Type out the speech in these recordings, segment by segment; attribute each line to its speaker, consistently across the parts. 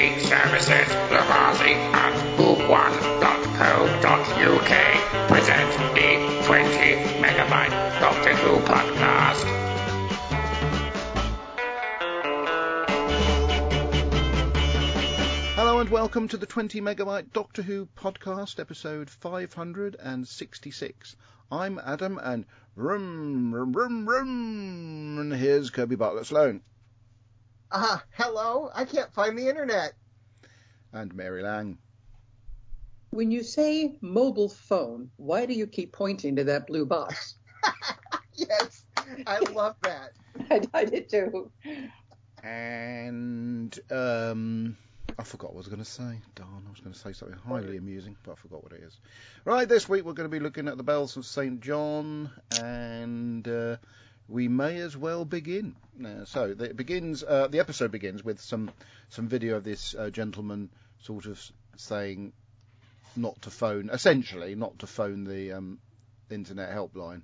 Speaker 1: UK services, Lavazzi and Who1.co.uk present the 20 megabyte Doctor Who podcast.
Speaker 2: Hello and welcome to the 20 megabyte Doctor Who podcast, episode 566. I'm Adam and rum rum rum, and here's Kirby Bartlett Sloan
Speaker 3: Ah, hello. I can't find the internet.
Speaker 2: and Mary Lang.
Speaker 4: When you say mobile phone, why do you keep pointing to that blue box?
Speaker 3: Yes, I love that.
Speaker 4: I, I did too.
Speaker 2: And um, I forgot what I was going to say. Darn, I was going to say something highly amusing, but I forgot what it is. Right, this week we're going to be looking at the bells of St John, and uh, we may as well begin. Uh, so the- it begins. Uh, the episode begins with some some video of this uh, gentleman sort of saying not to phone, essentially not to phone the um, internet helpline,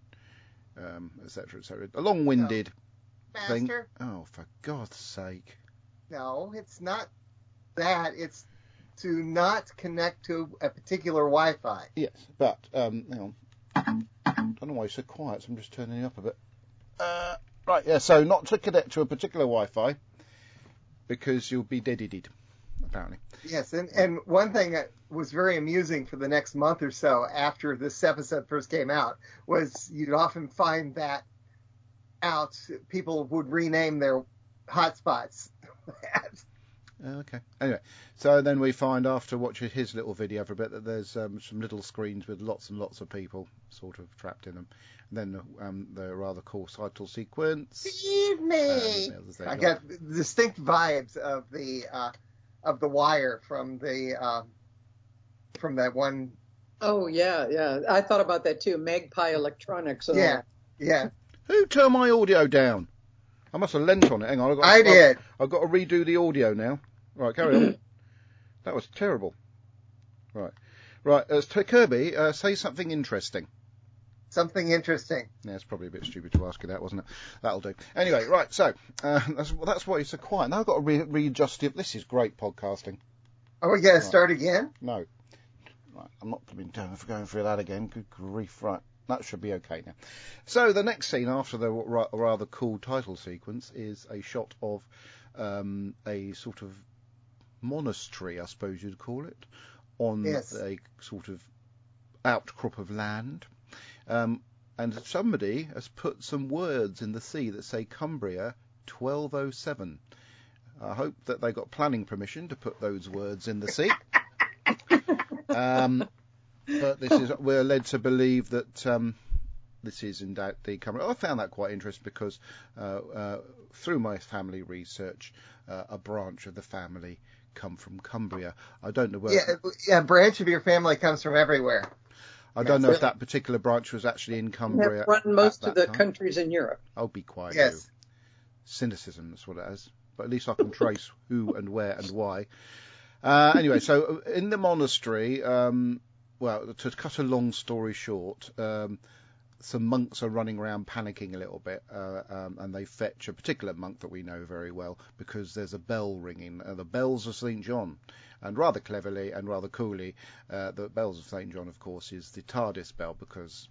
Speaker 2: um, etc., etc. A long-winded thing. Oh, for God's sake!
Speaker 3: No, it's not that. It's to not connect to a particular Wi-Fi.
Speaker 2: Yes, but um, hang on. I don't know why you're so quiet, so I'm just turning it up a bit. Uh, right, yeah. So not to connect to a particular Wi-Fi because you'll be deaded, apparently.
Speaker 3: Yes, and, and one thing that was very amusing for the next month or so after this episode first came out was you'd often find that out people would rename their hotspots.
Speaker 2: Uh, Okay. Anyway, so then we find after watching his little video for a bit that there's um, some little screens with lots and lots of people sort of trapped in them. And then um, the rather cool title sequence.
Speaker 3: Evening.
Speaker 2: Um,
Speaker 3: I
Speaker 2: got-
Speaker 3: got distinct vibes of the uh, of the wire from the uh, from that one.
Speaker 4: Oh yeah, yeah. I thought about that too. Magpie Electronics. and.
Speaker 3: Yeah, yeah,
Speaker 2: Who turned my audio down? I must have lent on it. Hang on, I've got,
Speaker 3: I did.
Speaker 2: I've got to redo the audio now. Right, carry on. that was terrible. Right, right. Uh, to Kirby, uh, say something interesting.
Speaker 3: Something interesting.
Speaker 2: Yeah, it's probably a bit stupid to ask you that, wasn't it? That'll do. Anyway, right. So uh, that's that's why it's so quiet. Now I've got to re- readjust it. This is great podcasting.
Speaker 3: Are we gonna start again?
Speaker 2: No, right. I'm not going to be going through that again. Good grief! Right. That should be okay now. So the next scene after the ra- rather cool title sequence is a shot of um, a sort of monastery, I suppose you'd call it, on
Speaker 3: Yes.
Speaker 2: a sort of outcrop of land. Um, and somebody has put some words in the sea that say Cumbria 1207. I hope that they got planning permission to put those words in the sea. um, but this is we're led to believe that um, this is in doubt the Cumbria. I found that quite interesting because uh, uh, through my family research, uh, a branch of the family come from Cumbria. I don't know where.
Speaker 3: Yeah, yeah. A branch of your family comes from everywhere.
Speaker 2: I don't know
Speaker 3: That's
Speaker 2: if that particular branch was actually in
Speaker 4: We
Speaker 2: Cumbria.
Speaker 4: have run most of the
Speaker 2: time.
Speaker 4: countries in Europe.
Speaker 2: I'll be quiet.
Speaker 3: Yes.
Speaker 2: you. Cynicism, that's what it is. But at least I can trace who and where and why. Uh, anyway, so in the monastery, um, well, to cut a long story short, um, some monks are running around panicking a little bit, uh, um, and they fetch a particular monk that we know very well because there's a bell ringing, uh, the bells of St John. And rather cleverly and rather coolly, uh, the bells of St John, of course, is the TARDIS bell because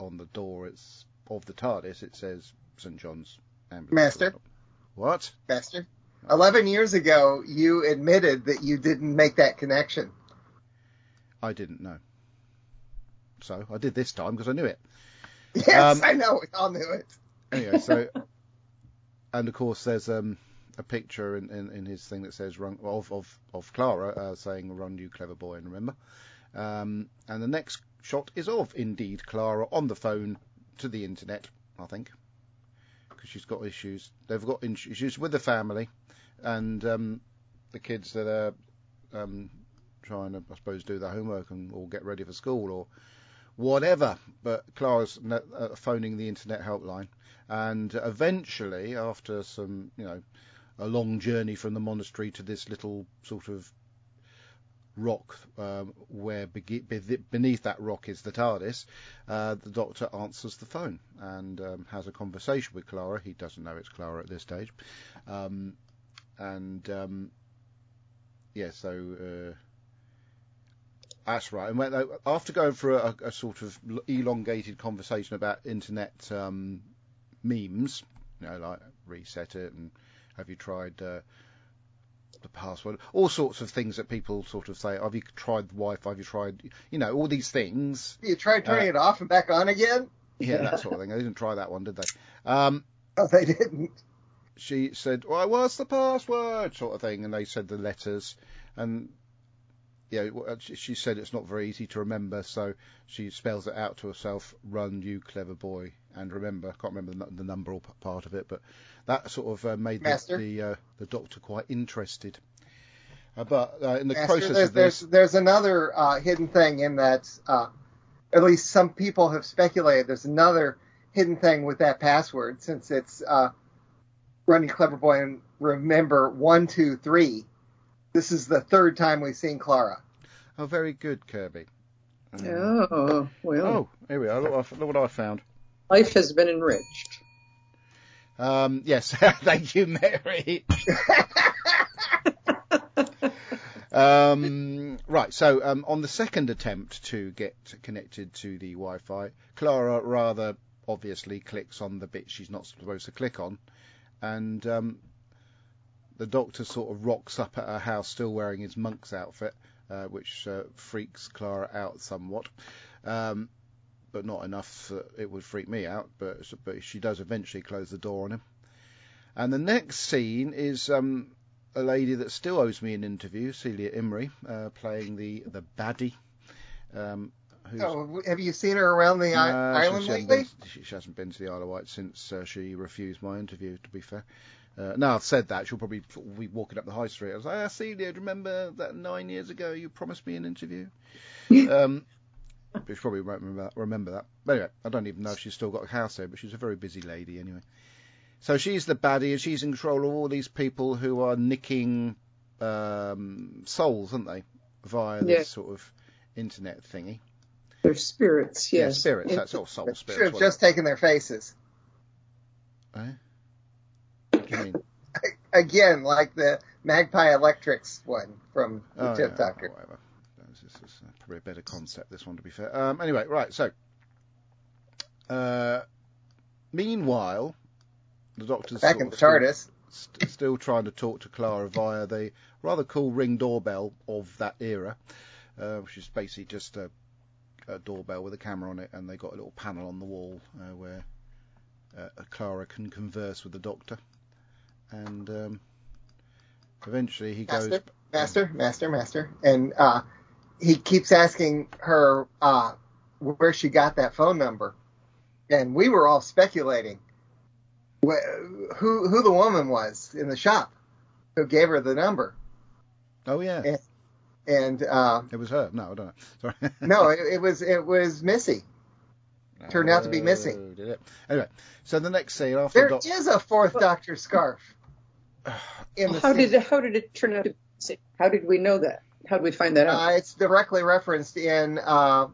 Speaker 2: on the door it's of the TARDIS it says St John's ambulance.
Speaker 3: Master?
Speaker 2: What?
Speaker 3: Master. Eleven years ago, you admitted that you didn't make that connection.
Speaker 2: I didn't know. So I did this time because I knew it.
Speaker 3: Yes,
Speaker 2: Um,
Speaker 3: I know. We all knew it.
Speaker 2: Anyway, so and of course there's um, a picture in, in, in his thing that says of of of Clara uh, saying "Run, you clever boy," and remember. Um, and the next shot is of indeed Clara on the phone to the internet, I think, because she's got issues. They've got issues with the family, and um, the kids that are um, trying to, I suppose, do their homework and or get ready for school or whatever. But Clara's uh, phoning the internet helpline, and eventually, after some, you know, a long journey from the monastery to this little sort of rock um, where beneath that rock is the TARDIS, uh, the Doctor answers the phone and um, has a conversation with Clara. He doesn't know it's Clara at this stage, um, and um, yeah, so uh, that's right. And when, they- after going through a, a sort of elongated conversation about internet um, memes, you know, like reset it and have you tried uh, the password, all sorts of things that people sort of say. Have you tried the Wi-Fi? Have you tried, you know, all these things.
Speaker 3: You tried turning
Speaker 2: Uh,
Speaker 3: it off and back on again?
Speaker 2: Yeah, that sort of thing. They didn't try that one, did they? Um,
Speaker 3: Oh, they didn't.
Speaker 2: she said, "Well, what's the password?" sort of thing, and they said the letters, and yeah, she- said it's not very easy to remember, so she spells it out to herself: "Run, you clever boy," and remember. I can't remember the, the number or part of it, but that sort of uh, made the
Speaker 3: Master?
Speaker 2: the, uh, the doctor quite interested. Uh, but uh, in the
Speaker 3: Master,
Speaker 2: process
Speaker 3: there's,
Speaker 2: of this,
Speaker 3: there's there's another uh, hidden thing in that, uh, at least some people have speculated there's another hidden thing with that password since it's uh, running clever boy and remember one two three. This is the third time we've seen Clara.
Speaker 2: oh, very good, Kirby. Um,
Speaker 4: Oh, well,
Speaker 2: Oh, here we are. Look, what I- look what I found.
Speaker 4: life has been enriched.
Speaker 2: Um, yes, thank you, Mary. um, right, so um, on the second attempt to get connected to the Wi-Fi, Clara rather obviously clicks on the bit she's not supposed to click on, and um, the Doctor sort of rocks up at her house still wearing his monk's outfit, uh, which uh, freaks Clara out somewhat. Um, but not enough that it would freak me out. But but she does eventually close the door on him. And the next scene is um, a lady that still owes me an interview, Celia Imrie, uh, playing the the baddie. Um, who's,
Speaker 3: Oh, have you seen her around the i- island
Speaker 2: she,
Speaker 3: lately?
Speaker 2: been, she, she hasn't been to the Isle of Wight since uh, she refused my interview. To be fair, uh, now I've said that she'll probably be walking up the high street. I was like, ah, Celia, do you remember that nine years ago you promised me an interview? um, but she probably won't remember that, remember that. But anyway, I don't even know if she's still got a house there, but she's a very busy lady anyway. So she's the baddie, and she's in control of all these people who are nicking um, souls, aren't they, via this
Speaker 4: Yeah.
Speaker 2: sort of internet thingy.
Speaker 4: They're spirits,
Speaker 2: Yeah,
Speaker 4: yes.
Speaker 2: spirits.
Speaker 4: In-
Speaker 2: That's all soul
Speaker 3: Should
Speaker 2: spirits.
Speaker 3: have just taken their faces.
Speaker 2: Eh? What you mean?
Speaker 3: Again, like the Magpie Electrics one from the
Speaker 2: Oh,
Speaker 3: Tip
Speaker 2: yeah, whatever. This is uh, probably a better concept. This one, to be fair. Um, anyway, right. So, uh, meanwhile, the doctor's
Speaker 3: Back in the
Speaker 2: still-
Speaker 3: TARDIS.
Speaker 2: st- still trying to talk to Clara via the rather cool ring doorbell of that era, uh, which is basically just a, a doorbell with a camera on it, and they got a little panel on the wall uh, where uh, Clara can converse with the Doctor, and um, eventually he goes.
Speaker 3: Master, master, master, master. And uh, he keeps asking her uh, where she got that phone number. And we were all speculating wh- who who the woman was in the shop who gave her the number.
Speaker 2: Oh yeah,
Speaker 3: Yeah. And uh,
Speaker 2: it was her. No, I don't know. Sorry.
Speaker 3: no, it, it was it was Missy. Turned out to be missing.
Speaker 2: Oh, did it? Anyway, so the next scene after
Speaker 3: There
Speaker 2: Doc-
Speaker 3: is a fourth Doctor scarf. In the
Speaker 4: how
Speaker 3: scene.
Speaker 4: did it, how did it turn out to be? How did we know that? How did we find that out?
Speaker 3: Uh, it's directly referenced in uh,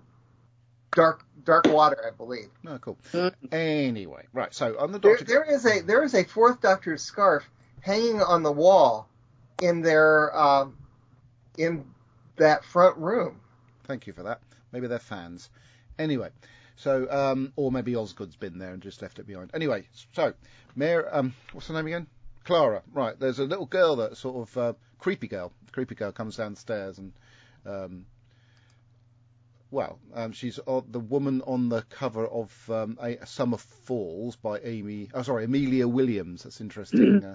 Speaker 3: Dark Dark Water, I believe.
Speaker 2: No, cool.
Speaker 4: Mm.
Speaker 2: Anyway, right. So on the
Speaker 3: There,
Speaker 2: Doctor.
Speaker 3: there is a there is a fourth Doctor's scarf hanging on the wall in their um, in that front room.
Speaker 2: Thank you for that. Maybe they're fans. Anyway, so um, or maybe Osgood's been there and just left it behind. Anyway, so Mayor, um, what's her name again? Clara. Right. There's a little girl that sort of uh, creepy girl. Creepy girl comes downstairs and. Um, well, um, she's uh, the woman on the cover of um, a Summer Falls by Amy. Oh, sorry, Amelia Williams. That's interesting. uh,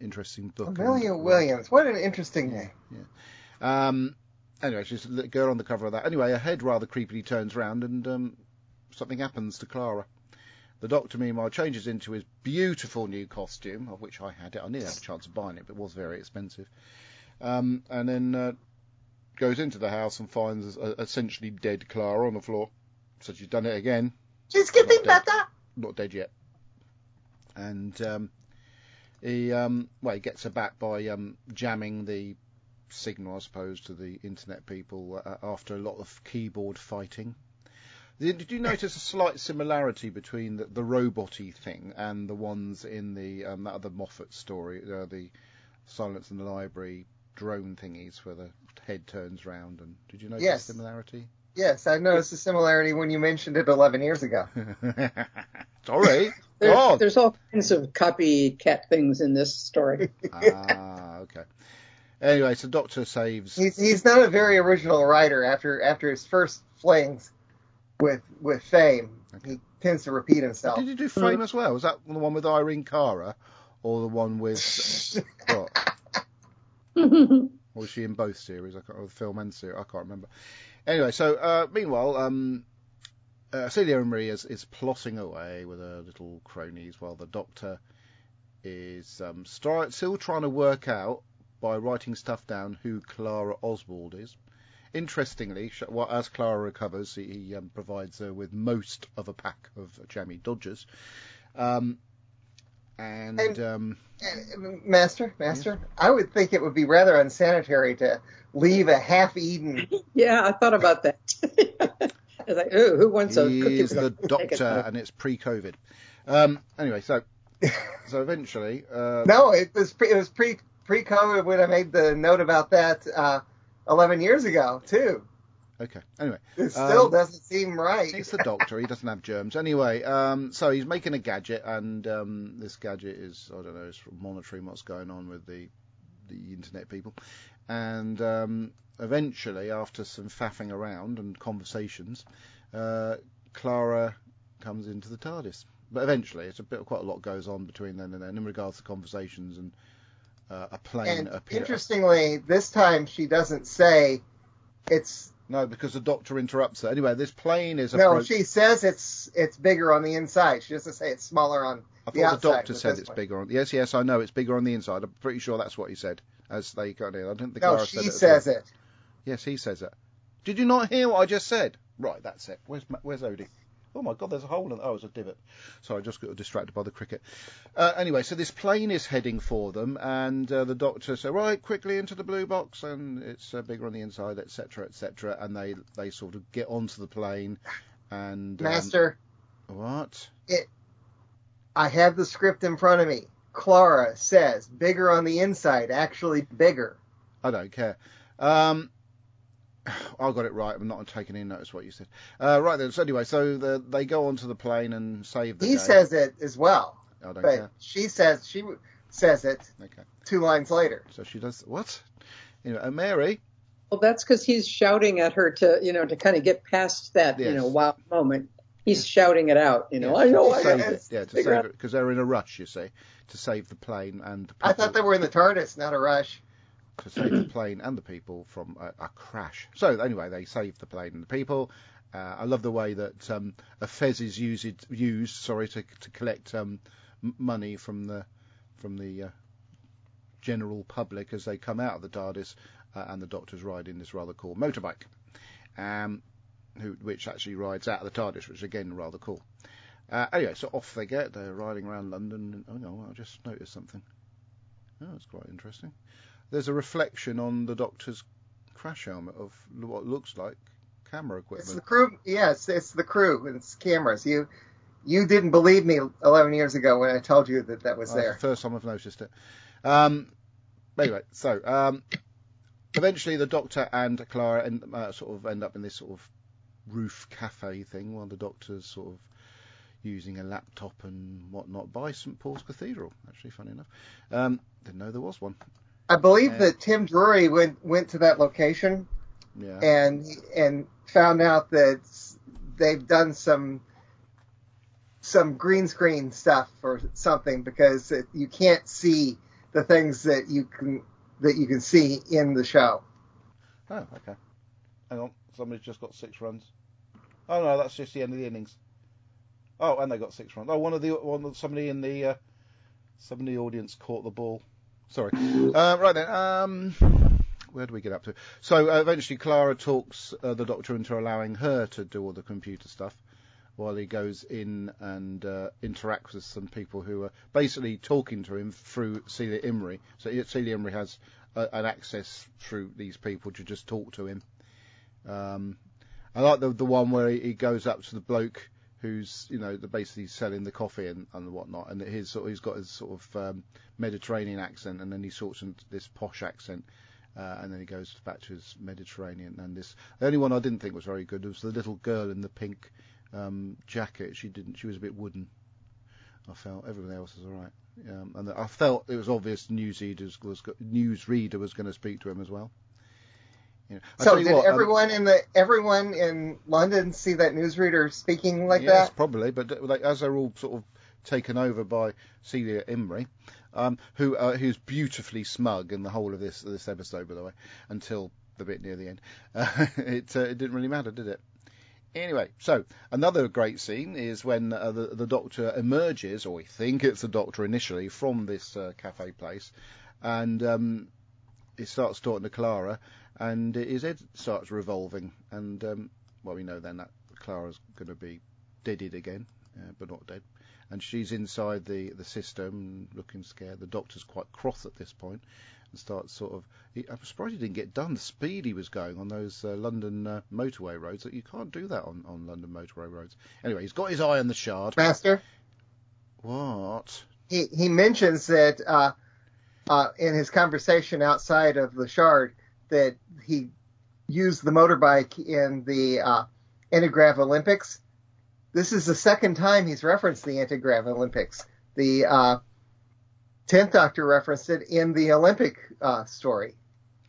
Speaker 2: interesting book.
Speaker 3: Amelia Williams. What an interesting name.
Speaker 2: um, anyway, she's a little girl on the cover of that. Anyway, her head rather creepily turns round and um, something happens to Clara. The Doctor, meanwhile, changes into his beautiful new costume, of which I had it. I nearly had a chance of buying it, but it was very expensive. Um, and then uh, goes into the house and finds a, essentially dead Clara on the floor. So she's done it again.
Speaker 3: She's getting better.
Speaker 2: Not dead yet. And um, he, um, well, he gets her back by um, jamming the signal, I suppose, to the internet people uh, after a lot of keyboard fighting. Did, did you notice a slight similarity between the, the robot-y thing and the ones in the um, that other Moffat story, uh, the Silence in the Library drone thingies where the head turns round. And did you notice
Speaker 3: Yes.
Speaker 2: the similarity?
Speaker 3: Yes, I noticed a similarity when you mentioned it 11 years ago.
Speaker 2: Sorry.
Speaker 4: There-
Speaker 2: God.
Speaker 4: There's all kinds of copycat things in this story.
Speaker 2: ah, okay. Anyway, so Doctor saves.
Speaker 3: He's he's not a very original writer after after his first flings with with fame. He tends to repeat himself.
Speaker 2: Did you do Fame as well? Was that the one with Irene Cara, or the one with what? Or was she in both series? I can't, or the film and series. I can't remember. Anyway, so uh, meanwhile, um, uh, Celia Imrie is, is plotting away with her little cronies while the Doctor is um, start, still trying to work out by writing stuff down who Clara Oswald is. Interestingly, well, as Clara recovers, he, he um, provides her with most of a pack of jammy Dodgers. Um, and
Speaker 3: And-
Speaker 2: um,
Speaker 3: Uh, Master, Master, I would think it would be rather unsanitary to leave a half-eaten.
Speaker 4: yeah, I thought about that. I was like, ooh, who wants a
Speaker 2: he
Speaker 4: cookie
Speaker 2: is the doctor,
Speaker 4: mouth?
Speaker 2: and it's pre-COVID. Um, anyway, so so eventually, uh,
Speaker 3: No, it was pre, it was pre pre-COVID when I made the note about that uh, 11 years ago too.
Speaker 2: okay. Anyway,
Speaker 3: It still
Speaker 2: Um,
Speaker 3: doesn't seem right.
Speaker 2: it's the doctor. He doesn't have germs. Anyway, um, so he's making a gadget, and um, this gadget is I don't know, it's monitoring what's going on with the the internet people, and um, eventually, after some faffing around and conversations, uh, Clara comes into the TARDIS. But eventually, it's a bit quite a lot goes on between then and then in regards to conversations and uh, a plane
Speaker 3: And
Speaker 2: appear.
Speaker 3: interestingly, this time she doesn't say it's.
Speaker 2: No, because the doctor interrupts her. Anyway, this plane is
Speaker 3: No,
Speaker 2: approach-
Speaker 3: she says it's it's bigger on the inside. She doesn't say it's smaller on
Speaker 2: I
Speaker 3: the
Speaker 2: thought
Speaker 3: outside.
Speaker 2: the doctor said it's
Speaker 3: one.
Speaker 2: bigger on. Yes, yes, I know it's bigger on the inside. I'm pretty sure that's what he said as they got in. I didn't think
Speaker 3: No,
Speaker 2: Clara
Speaker 3: she
Speaker 2: said it.
Speaker 3: says
Speaker 2: well.
Speaker 3: it.
Speaker 2: Yes, he says it. Did you not hear what I just said? Right, that's it. Where's where's Odie? Oh my God, there's a hole in. Oh, it's a divot. Sorry, I just got distracted by the cricket. Uh, anyway, so this plane is heading for them, and uh, the doctor says, "Right, quickly into the blue box," and it's uh, bigger on the inside, etc., etc. And they they sort of get onto the plane, and um,
Speaker 3: Master,
Speaker 2: what?
Speaker 3: I have the script in front of me. Clara says bigger on the inside, actually bigger.
Speaker 2: I don't care. Um, I got it right. I'm not taking any notice what you said. Uh, right then. So anyway, so the, they go onto the plane and save the
Speaker 3: He
Speaker 2: day.
Speaker 3: says it as well,
Speaker 2: I don't
Speaker 3: but
Speaker 2: care.
Speaker 3: she says she says it
Speaker 2: Okay.
Speaker 3: two lines later.
Speaker 2: So she does what? Anyway, uh, Mary.
Speaker 4: Well, that's because he's shouting at her to, you know, to kind of get past that, you know, wow moment. He's shouting it out, you know.
Speaker 2: yeah,
Speaker 4: I know,
Speaker 2: to
Speaker 4: I
Speaker 2: save
Speaker 4: know.
Speaker 2: it. Yeah, to save
Speaker 4: out-
Speaker 2: it because they're in a rush. You see, to save the plane and the
Speaker 3: I thought they were in the TARDIS, not a rush.
Speaker 2: To save the plane and the people from a, a crash. So anyway, they save the plane and the people. Uh, I love the way that um, a fez is used, used sorry, to, to collect um, m- money from the from the uh, general public as they come out of the TARDIS, uh, and the Doctor's riding this rather cool motorbike, um, who, which actually rides out of the TARDIS, which is again rather cool. Uh, anyway, so off they get. They're riding around London. And, oh no, I just noticed something. Oh, that's quite interesting there's a reflection on the doctor's crash helmet of what looks like camera equipment.
Speaker 3: It's the crew. Yes, it's the crew. It's cameras. You you didn't believe me 11 years ago when I told you that that was
Speaker 2: Oh,
Speaker 3: there.
Speaker 2: the first time I've noticed it. Um, anyway, so um, eventually the doctor and Clara end, uh, sort of end up in this sort of roof cafe thing while the doctor's sort of using a laptop and whatnot by St Paul's Cathedral. Actually, funny enough, um, didn't know there was one.
Speaker 3: I believe that Tim Drury went went to that location
Speaker 2: Yeah.
Speaker 3: and and found out that they've done some some green screen stuff or something because it, you can't see the things that you can that you can see in the show.
Speaker 2: Oh, okay. Hang on, somebody's just got six runs. Oh no, that's just the end of the innings. Oh, and they got six runs. Oh, one of the one somebody in the uh, somebody in the audience caught the ball. Sorry. Uh, right then. Um, where do we get up to? So uh, eventually, Clara talks uh, the Doctor into allowing her to do all the computer stuff, while he goes in and uh, interacts with some people who are basically talking to him through Celia Imrie. So Celia Imrie has an access through these people to just talk to him. Um, I like the the one where he, he goes up to the bloke who's you know basically selling the coffee and, and whatnot, and his sort he's got his sort of um, Mediterranean accent, and then he sorts into this posh accent, Uh, and then he goes back to his Mediterranean. And this, the only one I didn't think was very good was the little girl in the pink um, jacket. She didn't. She was a bit wooden. I felt everything else was all right. Um, and I felt it was obvious newsreaders was newsreader was going to speak to him as well. You know,
Speaker 3: So did
Speaker 2: what, um,
Speaker 3: everyone in the everyone in London see that newsreader speaking like
Speaker 2: yes,
Speaker 3: that?
Speaker 2: Yes, probably. But uh, like, as they're all sort of taken over by Celia Imrie, um, who uh, who's beautifully smug in the whole of this this episode, by the way, until the bit near the end. Uh, it uh, it didn't really matter, did it? Anyway, so another great scene is when uh, the the Doctor emerges, or we think it's the Doctor initially, from this uh, cafe place, and um, he starts talking to Clara, and his head starts revolving, and um, well, we know then that Clara's going to be deaded again, uh, but not dead. And she's inside the, the system, looking scared. The doctor's quite cross at this point, and starts sort of. He, I'm surprised he didn't get done. The speed he was going on those uh, London uh, motorway roads. That you can't do that on, on London motorway roads. Anyway, he's got his eye on the shard.
Speaker 3: Master,
Speaker 2: What?
Speaker 3: he he mentions that uh, uh, in his conversation outside of the Shard that he used the motorbike in the uh, Antigrav Olympics. This is the second time he's referenced the Antigrav Olympics. The uh, tenth Doctor referenced it in the Olympic uh, story.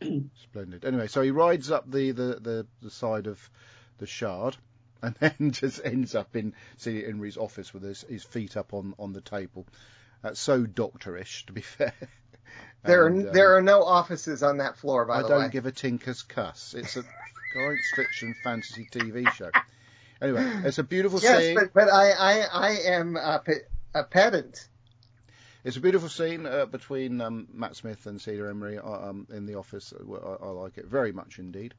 Speaker 2: Splendid. Anyway, so he rides up the, the, the, the side of the shard and then just ends up in Celia Imrie's office with his, his feet up on, on the table. That's so doctorish, to be fair.
Speaker 3: There
Speaker 2: And,
Speaker 3: are
Speaker 2: um,
Speaker 3: there are no offices on that floor, by
Speaker 2: I
Speaker 3: the way, I don't
Speaker 2: give a tinker's cuss. It's a science fiction fantasy TV show. Anyway, it's a beautiful
Speaker 3: yes,
Speaker 2: scene.
Speaker 3: but but I I, I am a, a pedant.
Speaker 2: It's a beautiful scene uh, between um, Matt Smith and Celia Imrie uh, um, in the office. I, I like it very much indeed.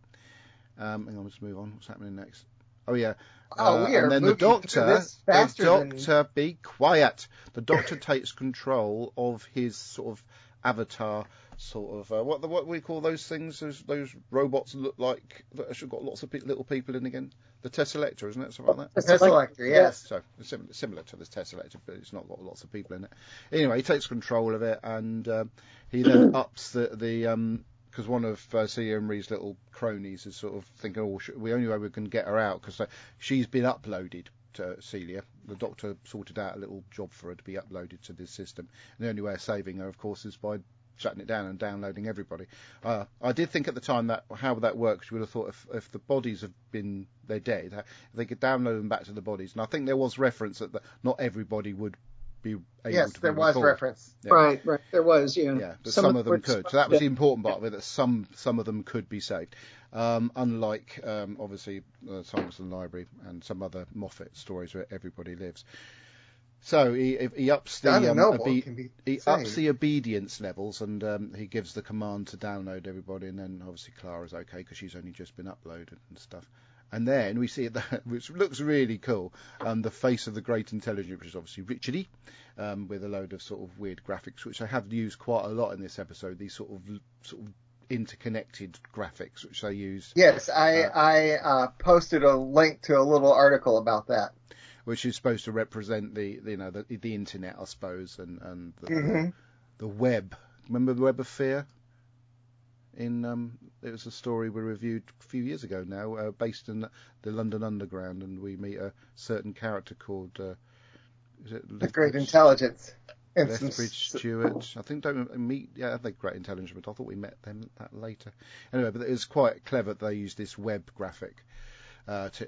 Speaker 2: Um, hang on, let's move on. What's happening next? Oh yeah.
Speaker 3: Oh,
Speaker 2: Uh,
Speaker 3: we are
Speaker 2: and then the doctor, the
Speaker 3: faster than-
Speaker 2: doctor, be quiet. The doctor takes control of his sort of avatar, sort of uh, what the, what we call those things. Those those robots look like that have got lots of pe- little people in again. The Teselecta, isn't it? Something like that.
Speaker 3: The Teselecta, yes.
Speaker 2: So similar, similar to the Teselecta, but it's not got lots of people in it. Anyway, he takes control of it, and um, he then ups the the um 'cause because one of uh, Celia Imrie's little cronies is sort of thinking, oh, sh- the only way we can get her out because uh, she's been uploaded to Celia. The doctor sorted out a little job for her to be uploaded to this system, and the only way of saving her, of course, is by shutting it down and downloading everybody. Uh, I did think at the time that how that works, you would have thought if, if the bodies have been they're dead, if they could download them back to the bodies. And I think there was reference that the, not everybody would be able
Speaker 3: Yes,
Speaker 2: to
Speaker 3: there
Speaker 2: be
Speaker 3: was
Speaker 2: recalled.
Speaker 3: reference.
Speaker 2: Yeah.
Speaker 4: Right, right. There was, yeah.
Speaker 2: Yeah, but some, of them
Speaker 4: were
Speaker 2: could. So that was the important part of it. That some some of them could be saved. Um, unlike um, obviously the uh, Simonson Library and some other Moffat stories where everybody lives. So he he ups the um, obe- he ups the obedience levels and um, he gives the command to download everybody and then obviously Clara's okay because she's only just been uploaded and stuff. And then we see it, which looks really cool, um, the face of the great intelligence, which is obviously Richard E, um, with a load of sort of weird graphics, which I have used quite a lot in this episode. These sort of sort of interconnected graphics, which they use,
Speaker 3: Yes, I
Speaker 2: Uh,
Speaker 3: I uh, posted a link to a little article about that.
Speaker 2: which is supposed to represent the you know the, the internet, I suppose, and and the,
Speaker 3: Mhm.
Speaker 2: the web. Remember the Web of Fear? In um, it was a story we reviewed a few years ago now, uh, based in the London Underground, and we meet a certain character called uh, is it
Speaker 3: The great intelligence. And some,
Speaker 2: Lethbridge Stewart. I think don't meet. Yeah, I think Great Intelligence, but I thought we met them that later. Anyway, but it was quite clever. That they used this web graphic uh, to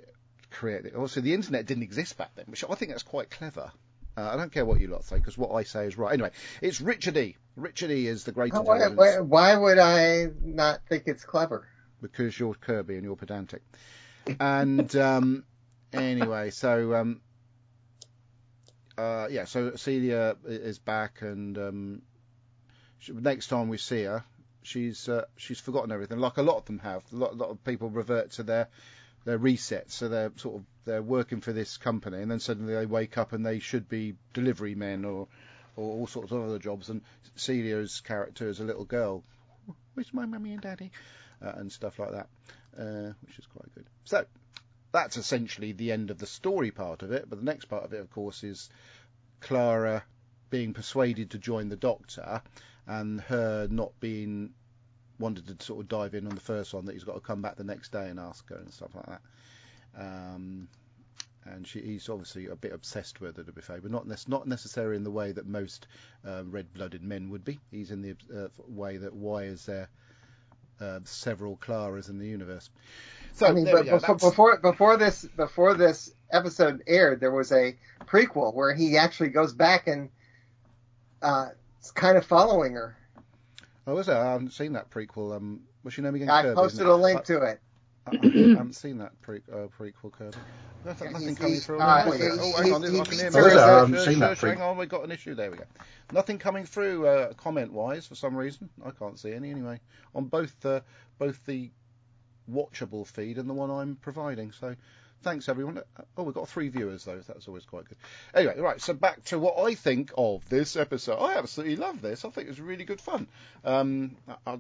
Speaker 2: create it. Also, the internet didn't exist back then, which I think that's quite clever. Uh, I don't care what you lot say because what I say is right. Anyway, it's Richard E. Richard E. is the great
Speaker 3: why, why, why would I not think it's clever?
Speaker 2: because you're Kirby and you're pedantic. And um, anyway, so um, uh, yeah, so Celia is back, and um, she, next time we see her, she's uh, she's forgotten everything, like a lot of them have. A lot, a lot of people revert to their their reset. so they're sort of they're working for this company, and then suddenly they wake up and they should be delivery men or or all sorts of other jobs. And Celia's character is a little girl. Where's my mummy and daddy? uh, and stuff like that, uh, which is quite good. So that's essentially the end of the story part of it. But the next part of it, of course, is Clara being persuaded to join the Doctor, and her not being wanted to sort of dive in on the first one that he's got to come back the next day and ask her and stuff like that. Um, and she, he's obviously a bit obsessed with her, to be fair, but not ne- not necessarily in the way that most uh, red-blooded men would be. He's in the uh, way that why is there uh, several Claras in the universe? So
Speaker 3: I mean,
Speaker 2: there
Speaker 3: but
Speaker 2: go.
Speaker 3: before, before before this before this episode aired, there was a prequel where he actually goes back and uh, is kind of following her.
Speaker 2: Oh, was it? I haven't seen that prequel. Um, what's your name again?
Speaker 3: I
Speaker 2: Kirby,
Speaker 3: posted a
Speaker 2: it?
Speaker 3: link to it.
Speaker 2: I, I, I haven't seen that pre, uh, prequel, Kirby. Nothing,
Speaker 3: Yeah,
Speaker 2: nothing coming through.
Speaker 3: uh,
Speaker 2: on my
Speaker 3: he's-
Speaker 2: oh, hang on,
Speaker 3: he's-
Speaker 2: I can hear
Speaker 3: he's-
Speaker 2: me.
Speaker 3: Is that-
Speaker 2: Shush,
Speaker 3: I
Speaker 5: haven't seen that
Speaker 2: Hang on, we got an issue. There we go. Nothing coming through uh, comment-wise for some reason. I can't see any anyway on both the both the watchable feed and the one I'm providing. So. Thanks everyone. Oh, we've got three viewers though. That's always quite good. Anyway, right. So back to what I think of this episode. I absolutely love this. I think it was really good fun. Um, I,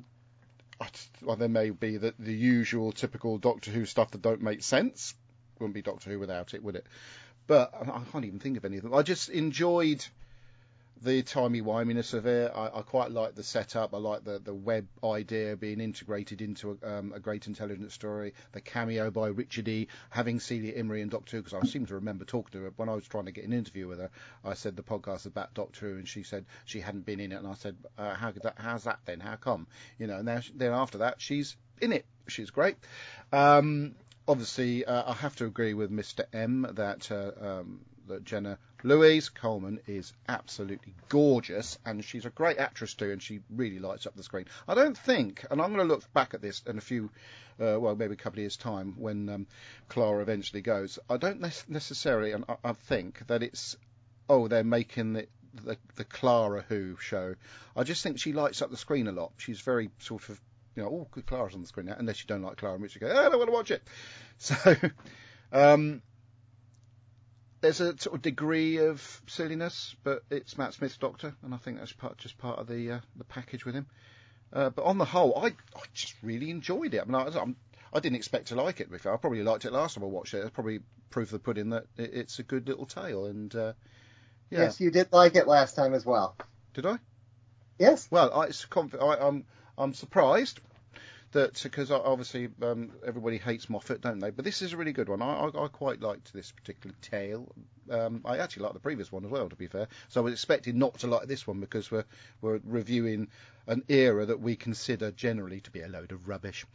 Speaker 2: I, well, there may be the, the usual typical Doctor Who stuff that don't make sense. Wouldn't be Doctor Who without it, would it? But I, I can't even think of any of them. I just enjoyed the timey-wiminess of it. I, I quite like the setup. I like the, the web idea being integrated into a, um, a great intelligent story. The cameo by Richard E. Having Celia Imrie and Doctor Who, because I seem to remember talking to her when I was trying to get an interview with her. I said the podcast about Doctor Who, and she said she hadn't been in it, and I said, uh, how could that? How's that then? How come? You know. And now then after that, she's in it. She's great. Um, obviously, uh, I have to agree with Mr. M that uh, um, that Jenna Louise Coleman is absolutely gorgeous, and she's a great actress too, and she really lights up the screen. I don't think, and I'm going to look back at this in a few, uh, well, maybe a couple of years' time when um, Clara eventually goes. I don't necessarily, and I, I think that it's, oh, they're making the, the the Clara Who show. I just think she lights up the screen a lot. She's very sort of, you know, oh, good Clara's on the screen now, unless you don't like Clara, which you go, oh, I don't want to watch it. So. Um, there's a sort of degree of silliness, but it's Matt Smith's Doctor, and I think that's part just part of the uh, the package with him. Uh, but on the whole, I I just really enjoyed it. I mean, I, I'm, I didn't expect to like it. To be fair, I probably liked it last time I watched it. It's probably proof of the pudding that it, it's a good little tale. And uh, yeah,
Speaker 3: Yes, you did like it last time as well.
Speaker 2: did I?
Speaker 3: Yes.
Speaker 2: Well, I, it's conf- I, I'm I'm surprised that because obviously um, everybody hates Moffat, don't they? But this is a really good one. I, I, I quite liked this particular tale. Um, I actually liked the previous one as well, to be fair. So I was expecting not to like this one because we're we're reviewing an era that we consider generally to be a load of rubbish.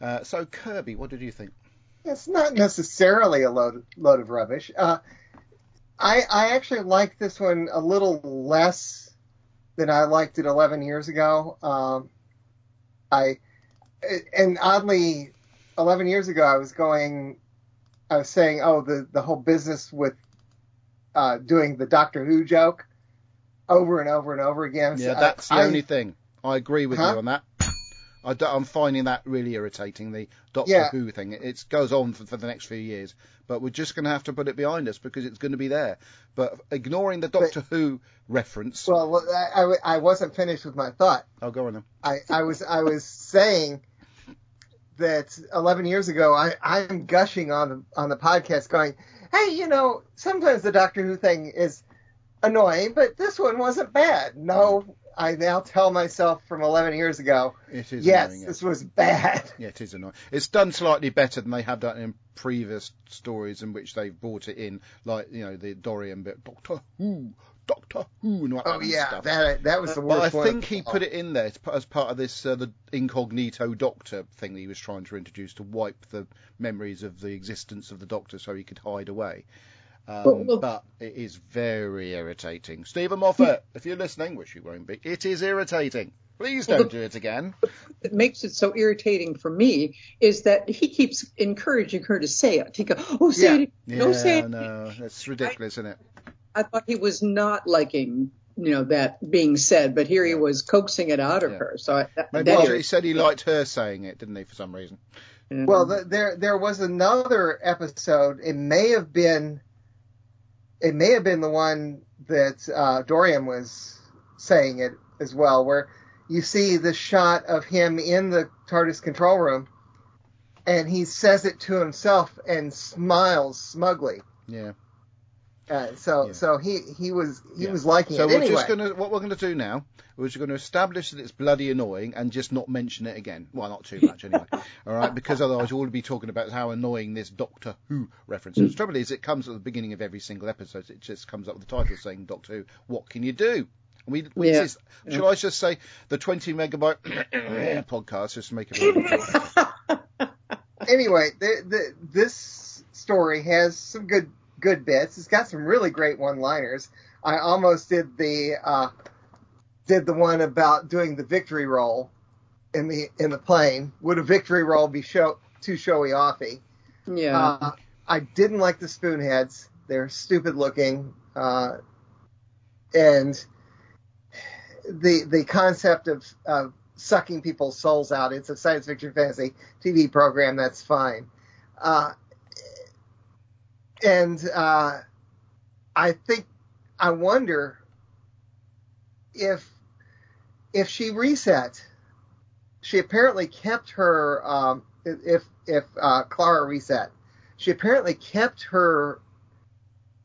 Speaker 2: Uh, so Kirby, what did you think?
Speaker 3: It's not necessarily a load load of rubbish. Uh, I I actually like this one a little less than I liked it 11 years ago. Um, I and oddly, 11 years ago I was going, I was saying, oh, the the whole business with uh, doing the Doctor Who joke over and over and over again.
Speaker 2: Yeah,
Speaker 3: So
Speaker 2: that's the
Speaker 3: I-
Speaker 2: only thing. I agree with
Speaker 3: Huh?
Speaker 2: you on that. I am finding that really irritating, the Doctor
Speaker 3: Yeah.
Speaker 2: Who thing. It, it goes on for, for the next few years, but we're just going to have to put it behind us because it's going to be there. But ignoring the Doctor Who reference,
Speaker 3: Well, I, I, I wasn't finished with my thought.
Speaker 2: I'll go on then.
Speaker 3: I, I was I was saying that 11 years ago I I'm gushing on the on the podcast going, hey, you know, sometimes the Doctor Who thing is annoying, but this one wasn't bad. No, I now tell myself from 11 years ago,
Speaker 2: It is
Speaker 3: yes,
Speaker 2: annoying, yeah.
Speaker 3: this was bad.
Speaker 2: Yeah, it is annoying. It's done slightly better than they have done in previous stories in which they've brought it in, like you know the Dorian bit, Doctor Who, Doctor Who, and all that
Speaker 3: Oh yeah, that that was the worst.
Speaker 2: But I
Speaker 3: one.
Speaker 2: think he put it in there as part of this uh, the incognito Doctor thing that he was trying to introduce to wipe the memories of the existence of the Doctor so he could hide away. Um,
Speaker 4: But- well-
Speaker 2: it is very irritating. Steven Moffat, if you're listening, which you won't be, it is irritating. Please don't
Speaker 4: the-
Speaker 2: do it again.
Speaker 4: What makes it so irritating for me is that he keeps encouraging her to say it. He goes, "Oh, say
Speaker 3: Yeah.
Speaker 4: it, no, say it."
Speaker 2: no, that's ridiculous, isn't it?
Speaker 4: I thought he was not liking, you know, that being said, but here he was coaxing it out of
Speaker 2: Yeah.
Speaker 4: her. So I, that,
Speaker 2: Maybe
Speaker 4: that
Speaker 2: he said he liked her saying it, didn't he, for some reason?
Speaker 4: me.
Speaker 3: Well, th there there was another episode. It may have been, it may have been the one that uh, Dorian was saying it as well, where you see the shot of him in the TARDIS control room, and he says it to himself and smiles smugly.
Speaker 2: Yeah.
Speaker 3: Uh, so
Speaker 2: Yeah.
Speaker 3: so he he was he
Speaker 2: Yeah.
Speaker 3: was liking
Speaker 2: So
Speaker 3: it
Speaker 2: we're
Speaker 3: anyway.
Speaker 2: just gonna what we're gonna do now. is We're just to establish that it's bloody annoying and just not mention it again. Well, not too much anyway. All right, because otherwise we'll be talking about how annoying this Doctor Who reference is. The trouble is, it comes at the beginning of every single episode. It just comes up with the title saying Doctor Who. What can you do? We, we
Speaker 4: Yeah.
Speaker 2: just, shall I just say the 20 megabyte podcast just to make it
Speaker 3: anyway, the, the, this story has some good good bits. It's got some really great one-liners. I almost did the uh, did the one about doing the victory roll in the in the plane. Would a victory roll be show too showy offy?
Speaker 4: Yeah.
Speaker 3: Uh, I didn't like the spoonheads. They're stupid looking, uh, and the the concept of of sucking people's souls out. It's a science fiction fantasy TV program. That's fine. Uh, and uh, I think I wonder if if she reset. She apparently kept her um, if if uh, Clara reset. She apparently kept her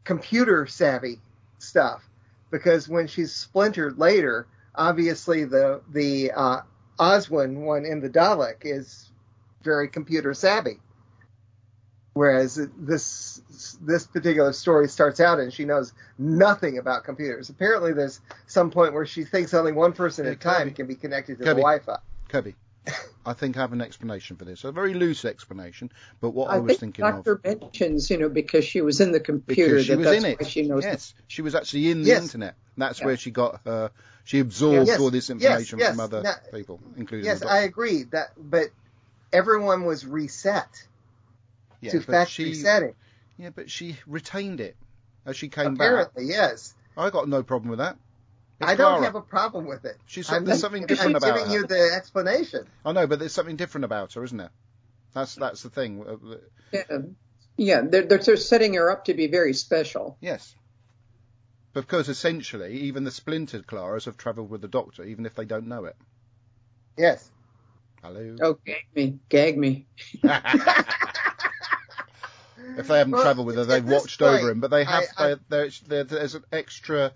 Speaker 3: computer savvy stuff because when she's splintered later, obviously the the uh, Oswin one in the Dalek is very computer savvy, whereas this this particular story starts out and she knows nothing about computers. Apparently, there's some point where she thinks only one person
Speaker 2: Hey,
Speaker 3: at a time can be connected to
Speaker 2: Kirby.
Speaker 3: the Wi-Fi.
Speaker 2: Kirby. I think I have an explanation for this. A very loose explanation, but what I,
Speaker 4: I
Speaker 2: was
Speaker 4: think
Speaker 2: thinking of.
Speaker 4: Doctor mentions, you know, because she was in the computer,
Speaker 2: because she
Speaker 4: that
Speaker 2: was
Speaker 4: that's
Speaker 2: in it.
Speaker 4: she knows.
Speaker 2: yes, she was actually in the
Speaker 3: Yes.
Speaker 2: internet. That's
Speaker 4: Yeah.
Speaker 2: where she got her. She absorbed
Speaker 3: Yes,
Speaker 2: all this information
Speaker 3: yes.
Speaker 2: from other
Speaker 3: Now-
Speaker 2: people, including.
Speaker 3: Yes,
Speaker 2: the
Speaker 3: I agree that, but everyone was reset
Speaker 2: yeah,
Speaker 3: to factory
Speaker 2: she,
Speaker 3: setting.
Speaker 2: Yeah, but she retained it as she came back.
Speaker 3: Apparently, yes.
Speaker 2: I got no problem with that. It's
Speaker 3: I don't
Speaker 2: Clara.
Speaker 3: have a problem with it.
Speaker 2: She's
Speaker 3: I'm,
Speaker 2: there's something
Speaker 3: I'm
Speaker 2: different about
Speaker 3: giving you the explanation.
Speaker 2: I know, but there's something different about her, isn't there? That's that's the thing. Uh,
Speaker 4: Yeah, yeah they're, they're they're setting her up to be very special.
Speaker 2: Yes. Because essentially, even the splintered Claras have travelled with the Doctor, even if they don't know it.
Speaker 3: Yes.
Speaker 2: Hello.
Speaker 4: Oh, gag me, gag me.
Speaker 2: if they haven't
Speaker 3: Well,
Speaker 2: travelled with her, they've watched
Speaker 3: point,
Speaker 2: over him. But they have.
Speaker 3: I- I-
Speaker 2: there's, there, there's an extra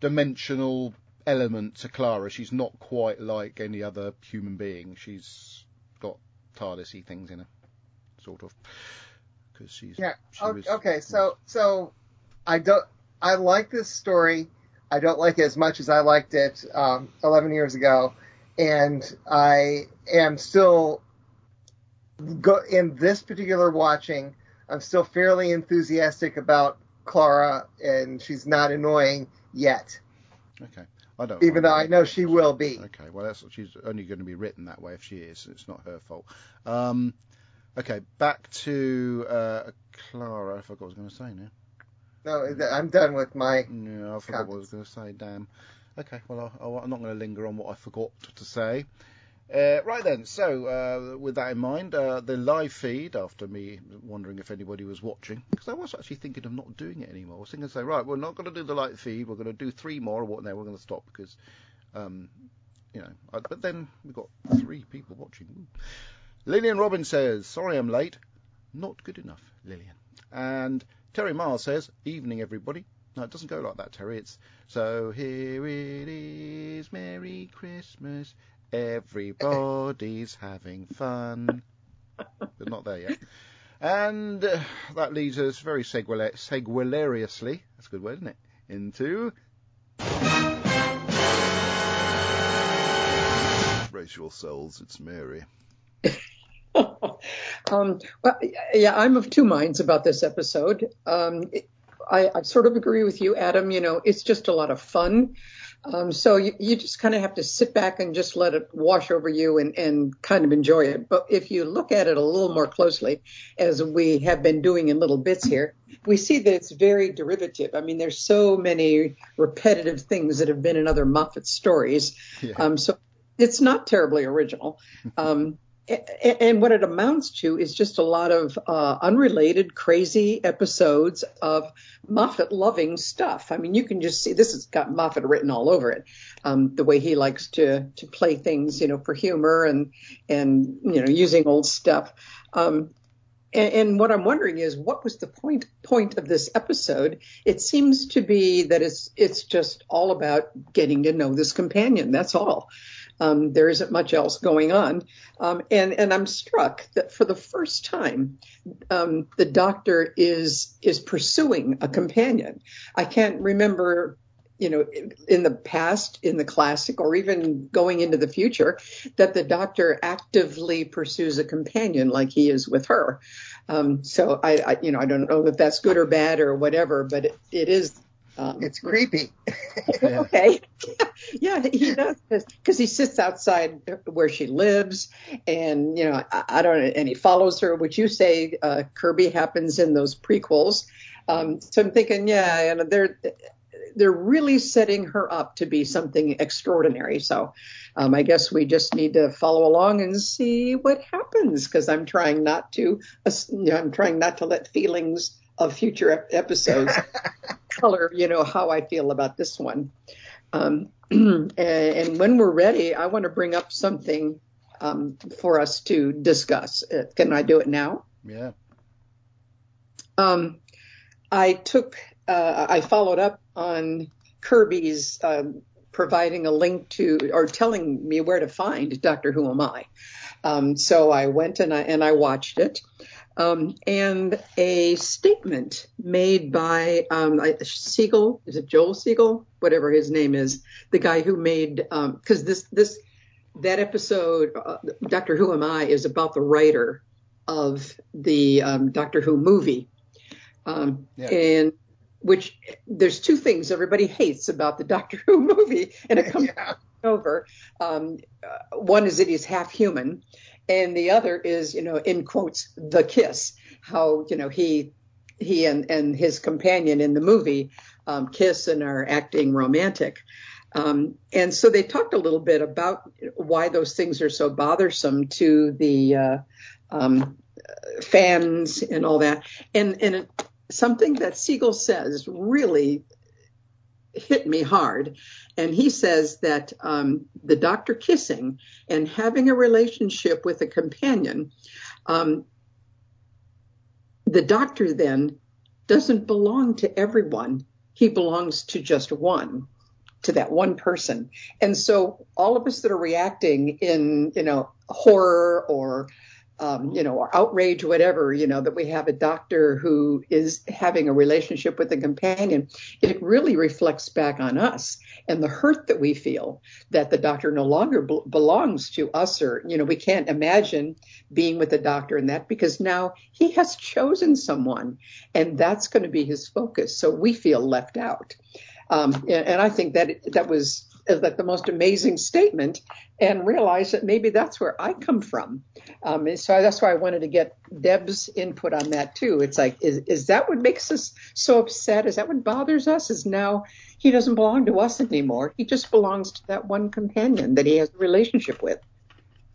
Speaker 2: dimensional element to Clara. She's not quite like any other human being. She's got TARDIS-y things in her, sort of. Because she's.
Speaker 3: Yeah.
Speaker 2: She
Speaker 3: o-
Speaker 2: was-
Speaker 3: okay. So so I don't. I like this story. I don't like it as much as I liked it um, 11 years ago, and I am still go in this particular watching. I'm still fairly enthusiastic about Clara, and she's not annoying yet,
Speaker 2: Okay. I don't.
Speaker 3: even though I know she will be.
Speaker 2: Okay, well, that's she's only going to be written that way if she is. It's not her fault. Um, okay, back to uh, Clara. I forgot what I was going to say now.
Speaker 3: No, I'm done with my.
Speaker 2: Yeah, I forgot what I was going to say. Damn. Okay, well, I, I, I'm not going to linger on what I forgot to say. Uh, right then, so uh, with that in mind, uh, the live feed, after me wondering if anybody was watching, because I was actually thinking of not doing it anymore. I was thinking, say, right, we're not going to do the live feed, we're going to do three more, and? No, we're going to stop because, um, you know. I, but then we've got three people watching. Ooh. Lillian Robbins says, sorry I'm late. Not good enough, Lillian. And Terry Miles says, evening everybody. No, it doesn't go like that, Terry. It's so here it is, Merry Christmas. Everybody's having fun. But not there yet. And uh, that leads us very segue- seguilariously, that's a good word, isn't it? Into. Brace souls, it's Mary.
Speaker 4: um, well, yeah, I'm of two minds about this episode. Um, it- I, I sort of agree with you, Adam. You know, it's just a lot of fun. Um, so you, you just kind of have to sit back and just let it wash over you and, and kind of enjoy it. But if you look at it a little more closely, as we have been doing in little bits here, we see that it's very derivative. I mean, there's so many repetitive things that have been in other Moffat stories.
Speaker 2: Yeah.
Speaker 4: Um, so it's not terribly original. Um, and what it amounts to is just a lot of uh, unrelated, crazy episodes of Moffat loving stuff. I mean, you can just see this has got Moffat written all over it. Um, the way he likes to to play things, you know, for humor and and you know using old stuff. Um, and, and, what I'm wondering is, what was the point point of this episode? It seems to be that it's it's just all about getting to know this companion. That's all. Um, there isn't much else going on, um, and and I'm struck that for the first time, um, the Doctor is is pursuing a companion. I can't remember you know, in the past, in the classic, or even going into the future, that the doctor actively pursues a companion like he is with her. Um, so I, I, you know, I don't know if that's good or bad or whatever, but it, it is.
Speaker 3: Um, it's creepy.
Speaker 4: okay. yeah, he does because he sits outside where she lives, and you know, I, I don't, and he follows her. Which you say, uh, Kirby happens in those prequels. Um, so I'm thinking, yeah, and they're they're really setting her up to be something extraordinary. So um, I guess we just need to follow along and see what happens because I'm trying not to, uh, you know, I'm trying not to let feelings of future episodes color, you know, how I feel about this one. Um, and, and, when we're ready, I want to bring up something um, for us to discuss. Uh, can I do it now?
Speaker 2: Yeah.
Speaker 4: Um, I took uh, I followed up on Kirby's um, providing a link to or telling me where to find Doctor Who Am I. Um, so I went and I and I watched it. Um, and a statement made by um, Siegel, is it Joel Siegel, whatever his name is, the guy who made because um, this this that episode, uh, Doctor Who Am I, is about the writer of the um, Doctor Who movie, um, yeah. and which there's two things everybody hates about the Doctor Who movie, and it comes yeah. over. Um, uh, one is that he's half human, and the other is, you know, in quotes, the kiss. How you know he he and and his companion in the movie um, kiss and are acting romantic. Um, and so they talked a little bit about why those things are so bothersome to the uh, um, fans and all that. And and something that Siegel says really hit me hard. And he says that um, the doctor kissing and having a relationship with a companion, um, the doctor then doesn't belong to everyone. He belongs to just one, to that one person. And so all of us that are reacting in, you know, horror or um, you know, or outrage, whatever, you know, that we have a doctor who is having a relationship with a companion, it really reflects back on us and the hurt that we feel that the doctor no longer belongs to us or, you know, we can't imagine being with a doctor and that because now he has chosen someone and that's going to be his focus. So we feel left out. Um, and, and I think that that was like the most amazing statement and realize that maybe that's where I come from. Um, so that's why I wanted to get Deb's input on that too. It's like, is, is that what makes us so upset? Is that what bothers us? Is now he doesn't belong to us anymore. He just belongs to that one companion that he has a relationship with.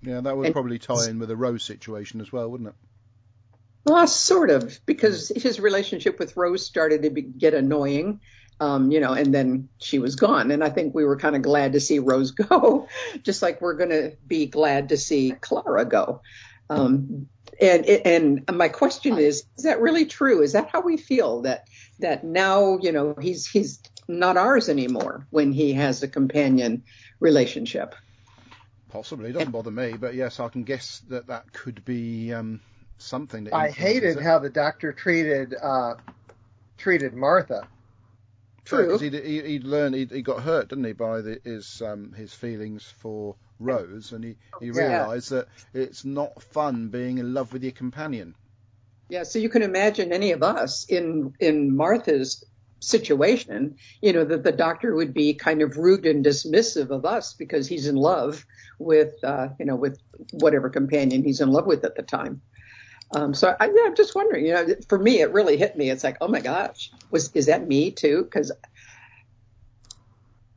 Speaker 2: Yeah, that would and, probably tie in with the Rose situation as well, wouldn't it?
Speaker 4: Well, sort of, because his relationship with Rose started to be, get annoying um, you know, and then she was gone. And I think we were kind of glad to see Rose go, just like we're going to be glad to see Clara go. Um, and and my question is, is that really true? Is that how we feel that that now, you know, he's he's not ours anymore when he has a companion relationship?
Speaker 2: Possibly, it doesn't bother me, but yes, I can guess that that could be um, something. That
Speaker 3: I hated it. how the doctor treated uh, treated Martha.
Speaker 2: True. Because he'd, he'd learned, he'd, he got hurt, didn't he, by the, his um, his feelings for Rose, and he, he realised yeah. that it's not fun being in love with your companion.
Speaker 4: Yeah, so you can imagine any of us in in Martha's situation, you know, that the doctor would be kind of rude and dismissive of us because he's in love with, uh, you know, with whatever companion he's in love with at the time. Um, so I, yeah, I'm just wondering, you know, for me, it really hit me. It's like, oh my gosh, was, is that me too? Cause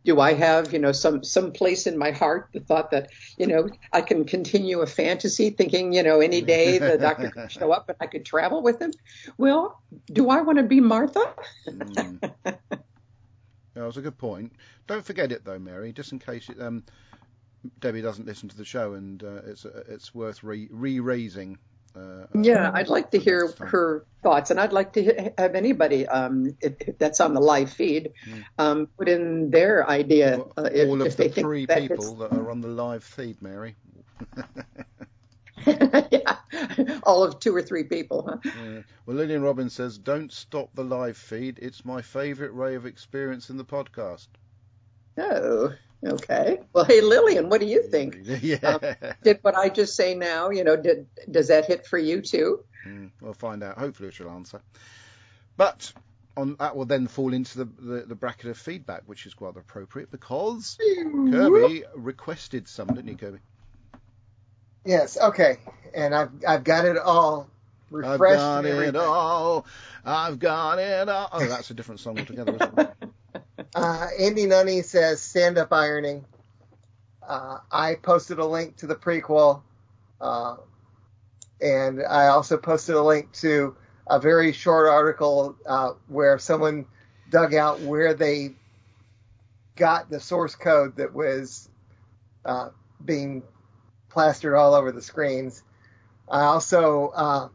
Speaker 4: do I have, you know, some, some place in my heart the thought that, you know, I can continue a fantasy thinking, you know, any day the doctor could show up and I could travel with him? Well, do I want to be Martha?
Speaker 2: mm. That was a good point. Don't forget it though, Mary, just in case it, um, Debbie doesn't listen to the show, and uh, it's uh, it's worth re raising Uh,
Speaker 4: Yeah, I'd like to hear her thoughts, and I'd like to have anybody um, that's on the live feed um, put in their idea
Speaker 2: Well,
Speaker 4: uh, if,
Speaker 2: all of the three
Speaker 4: that
Speaker 2: people that are on the live feed, Mary.
Speaker 4: yeah, all of two or three people. Huh?
Speaker 2: Yeah. Well, Lillian Robbins says, "Don't stop the live feed. It's my favourite ray of experience in the podcast."
Speaker 4: Oh, okay. Well, hey, Lillian, what do you think?
Speaker 2: yeah.
Speaker 4: Did what I just say now? You know, did does that hit for you too?
Speaker 2: Mm, we'll find out. Hopefully, she'll answer. But on that will then fall into the, the, the bracket of feedback, which is rather appropriate because Kirby requested some, didn't you, Kirby?
Speaker 3: Yes. Okay. And I've I've got it all
Speaker 2: I've
Speaker 3: refreshed.
Speaker 2: got it all. I've got it all. Oh, that's a different song altogether, isn't it?
Speaker 3: Uh, Andy Nunny says stand up ironing. Uh, I posted a link to the prequel, uh, and I also posted a link to a very short article uh, where someone dug out where they got the source code that was uh, being plastered all over the screens. I also uh,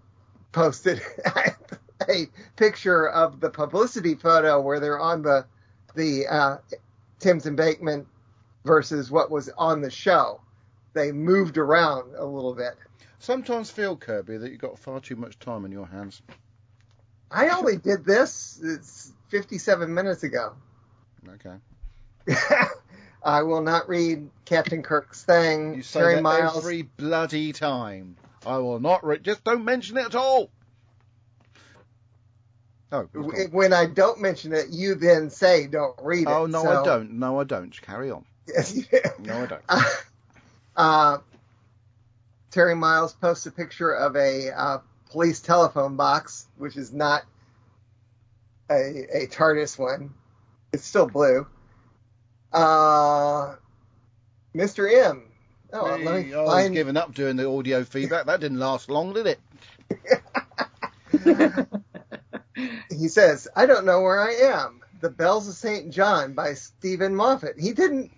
Speaker 3: posted a picture of the publicity photo where they're on the the uh, and Bateman versus what was on the show. They moved around a little bit.
Speaker 2: Sometimes feel, Kirby, that you've got far too much time on your hands.
Speaker 3: I only did this it's 57 minutes ago.
Speaker 2: Okay.
Speaker 3: I will not read Captain Kirk's thing.
Speaker 2: You say
Speaker 3: Terry
Speaker 2: that
Speaker 3: Miles.
Speaker 2: every bloody time. I will not. Re- just don't mention it at all. Oh.
Speaker 3: When I don't mention it, you then say don't read it.
Speaker 2: oh no,
Speaker 3: So-
Speaker 2: I don't. No, I don't. Carry on.
Speaker 3: Yes, you do.
Speaker 2: No, I don't.
Speaker 3: Uh, Terry Miles posts a picture of a uh, police telephone box, which is not a, a TARDIS one. It's still blue. Uh, Mr. M. Oh, let me
Speaker 2: Hey, I was
Speaker 3: find.
Speaker 2: giving up doing the audio feedback. That didn't last long, did it?
Speaker 3: He says, "I don't know where I am." The Bells of St. John by Steven Moffat. He didn't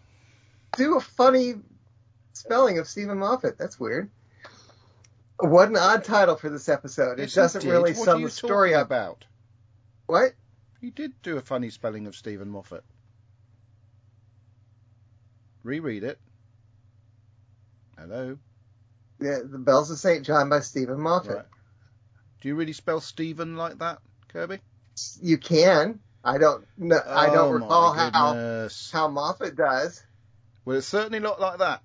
Speaker 3: do a funny spelling of Steven Moffat. That's weird. What an odd title for this episode. It
Speaker 2: Yes, he
Speaker 3: doesn't really
Speaker 2: what
Speaker 3: sum the story up.
Speaker 2: about.
Speaker 3: What?
Speaker 2: He did do a funny spelling of Steven Moffat. Reread it. Hello.
Speaker 3: Yeah, the Bells of St. John by Steven Moffat.
Speaker 2: Right. Do you really spell Stephen like that, Kirby?
Speaker 3: You can. I don't know. I don't
Speaker 2: Oh,
Speaker 3: recall how how Moffat does.
Speaker 2: Well, it's certainly not like that.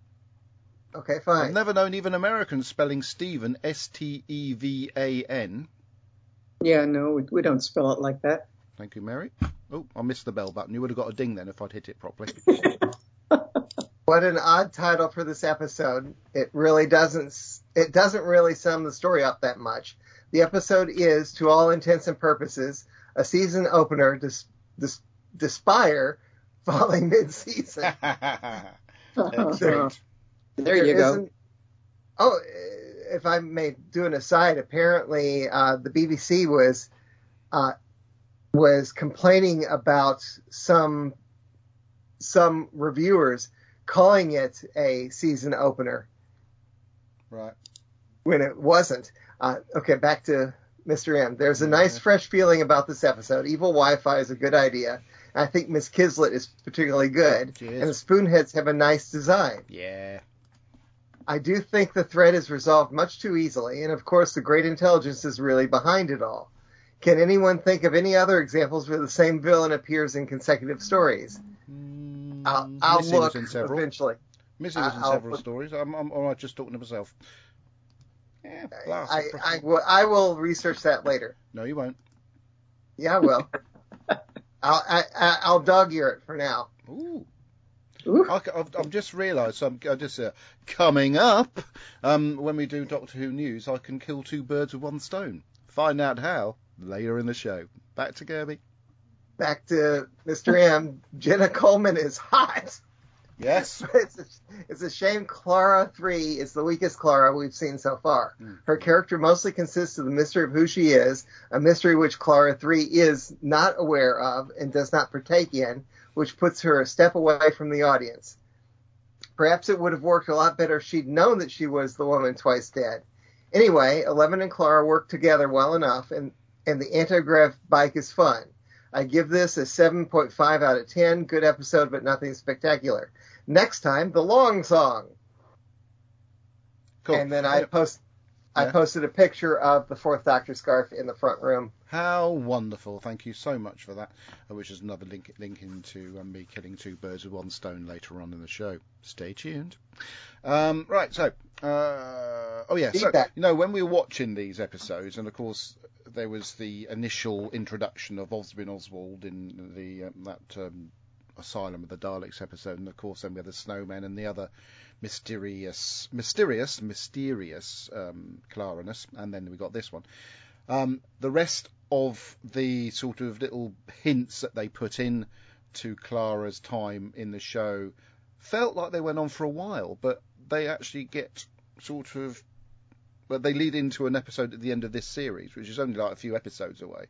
Speaker 3: Okay, fine.
Speaker 2: I've never known even Americans spelling Stephen S T E V A N.
Speaker 4: Yeah, no, we, we don't spell it like that.
Speaker 2: Thank you, Mary. Oh, I missed the bell button. You would have got a ding then if I'd hit it properly.
Speaker 3: What an odd title for this episode. It really doesn't. It doesn't really sum the story up that much. The episode is, to all intents and purposes, a season opener. Dis, dis, Despire falling mid-season.
Speaker 2: Excellent.
Speaker 4: There you go.
Speaker 3: Oh, if I may do an aside, apparently uh, the BBC was uh, was complaining about some some reviewers calling it a season opener
Speaker 2: Right.
Speaker 3: When it wasn't. Uh, okay, back to Mr. M. There's a nice, fresh feeling about this episode. Evil Wi-Fi is a good idea. I think Miss Kizlet is particularly good,
Speaker 2: She is.
Speaker 3: and the Spoonheads have a nice design.
Speaker 2: Yeah.
Speaker 3: I do think the threat is resolved much too easily, and of course, the great intelligence is really behind it all. Can anyone think of any other examples where the same villain appears in consecutive stories?
Speaker 2: Mm,
Speaker 3: I'll, I'll
Speaker 2: Missy
Speaker 3: look
Speaker 2: was in several.
Speaker 3: eventually.
Speaker 2: Missy was in
Speaker 3: I'll
Speaker 2: several
Speaker 3: put-
Speaker 2: stories. I'm, I'm, I'm just talking to myself. Yeah, blast.
Speaker 3: I, I, will, I will research that later.
Speaker 2: No, you won't.
Speaker 3: Yeah, I will. I'll, I, I, I'll dog ear it for now.
Speaker 2: Ooh.
Speaker 4: Ooh.
Speaker 2: I, have I've just realised. I'm I just uh, coming up. Um, when we do Doctor Who news, I can kill two birds with one stone. Find out how later in the show. Back to Kirby.
Speaker 3: Back to Mr. M. Jenna Coleman is hot.
Speaker 2: Yes.
Speaker 3: it's a, it's a shame Clara 3 is the weakest Clara we've seen so far. Hmm. Her character mostly consists of the mystery of who she is, a mystery which Clara 3 is not aware of and does not partake in, which puts her a step away from the audience. Perhaps it would have worked a lot better if she'd known that she was the woman twice dead. Anyway, Eleven and Clara work together well enough, and, and the anti-grav bike is fun. I give this a 7.5 out of 10. Good episode, but nothing spectacular. Next time, the long song.
Speaker 2: Cool.
Speaker 3: And then I post, I posted a picture of the Fourth Doctor scarf in the front room.
Speaker 2: How wonderful! Thank you so much for that. uh, Which is another link link into um, me killing two birds with one stone later on in the show. Stay tuned. Um, right, so uh, oh yeah, so
Speaker 3: Feedback.
Speaker 2: you know when we were watching these episodes, and of course there was the initial introduction of Oswin Oswald in the um, that um, Asylum of the Daleks episode, and of course then we had the Snowman and the other mysterious, mysterious, mysterious um, Clarinus, and then we got this one. Um, the rest of the sort of little hints that they put in to Clara's time in the show felt like they went on for a while, but they actually get sort of. Well, they lead into an episode at the end of this series, which is only like a few episodes away,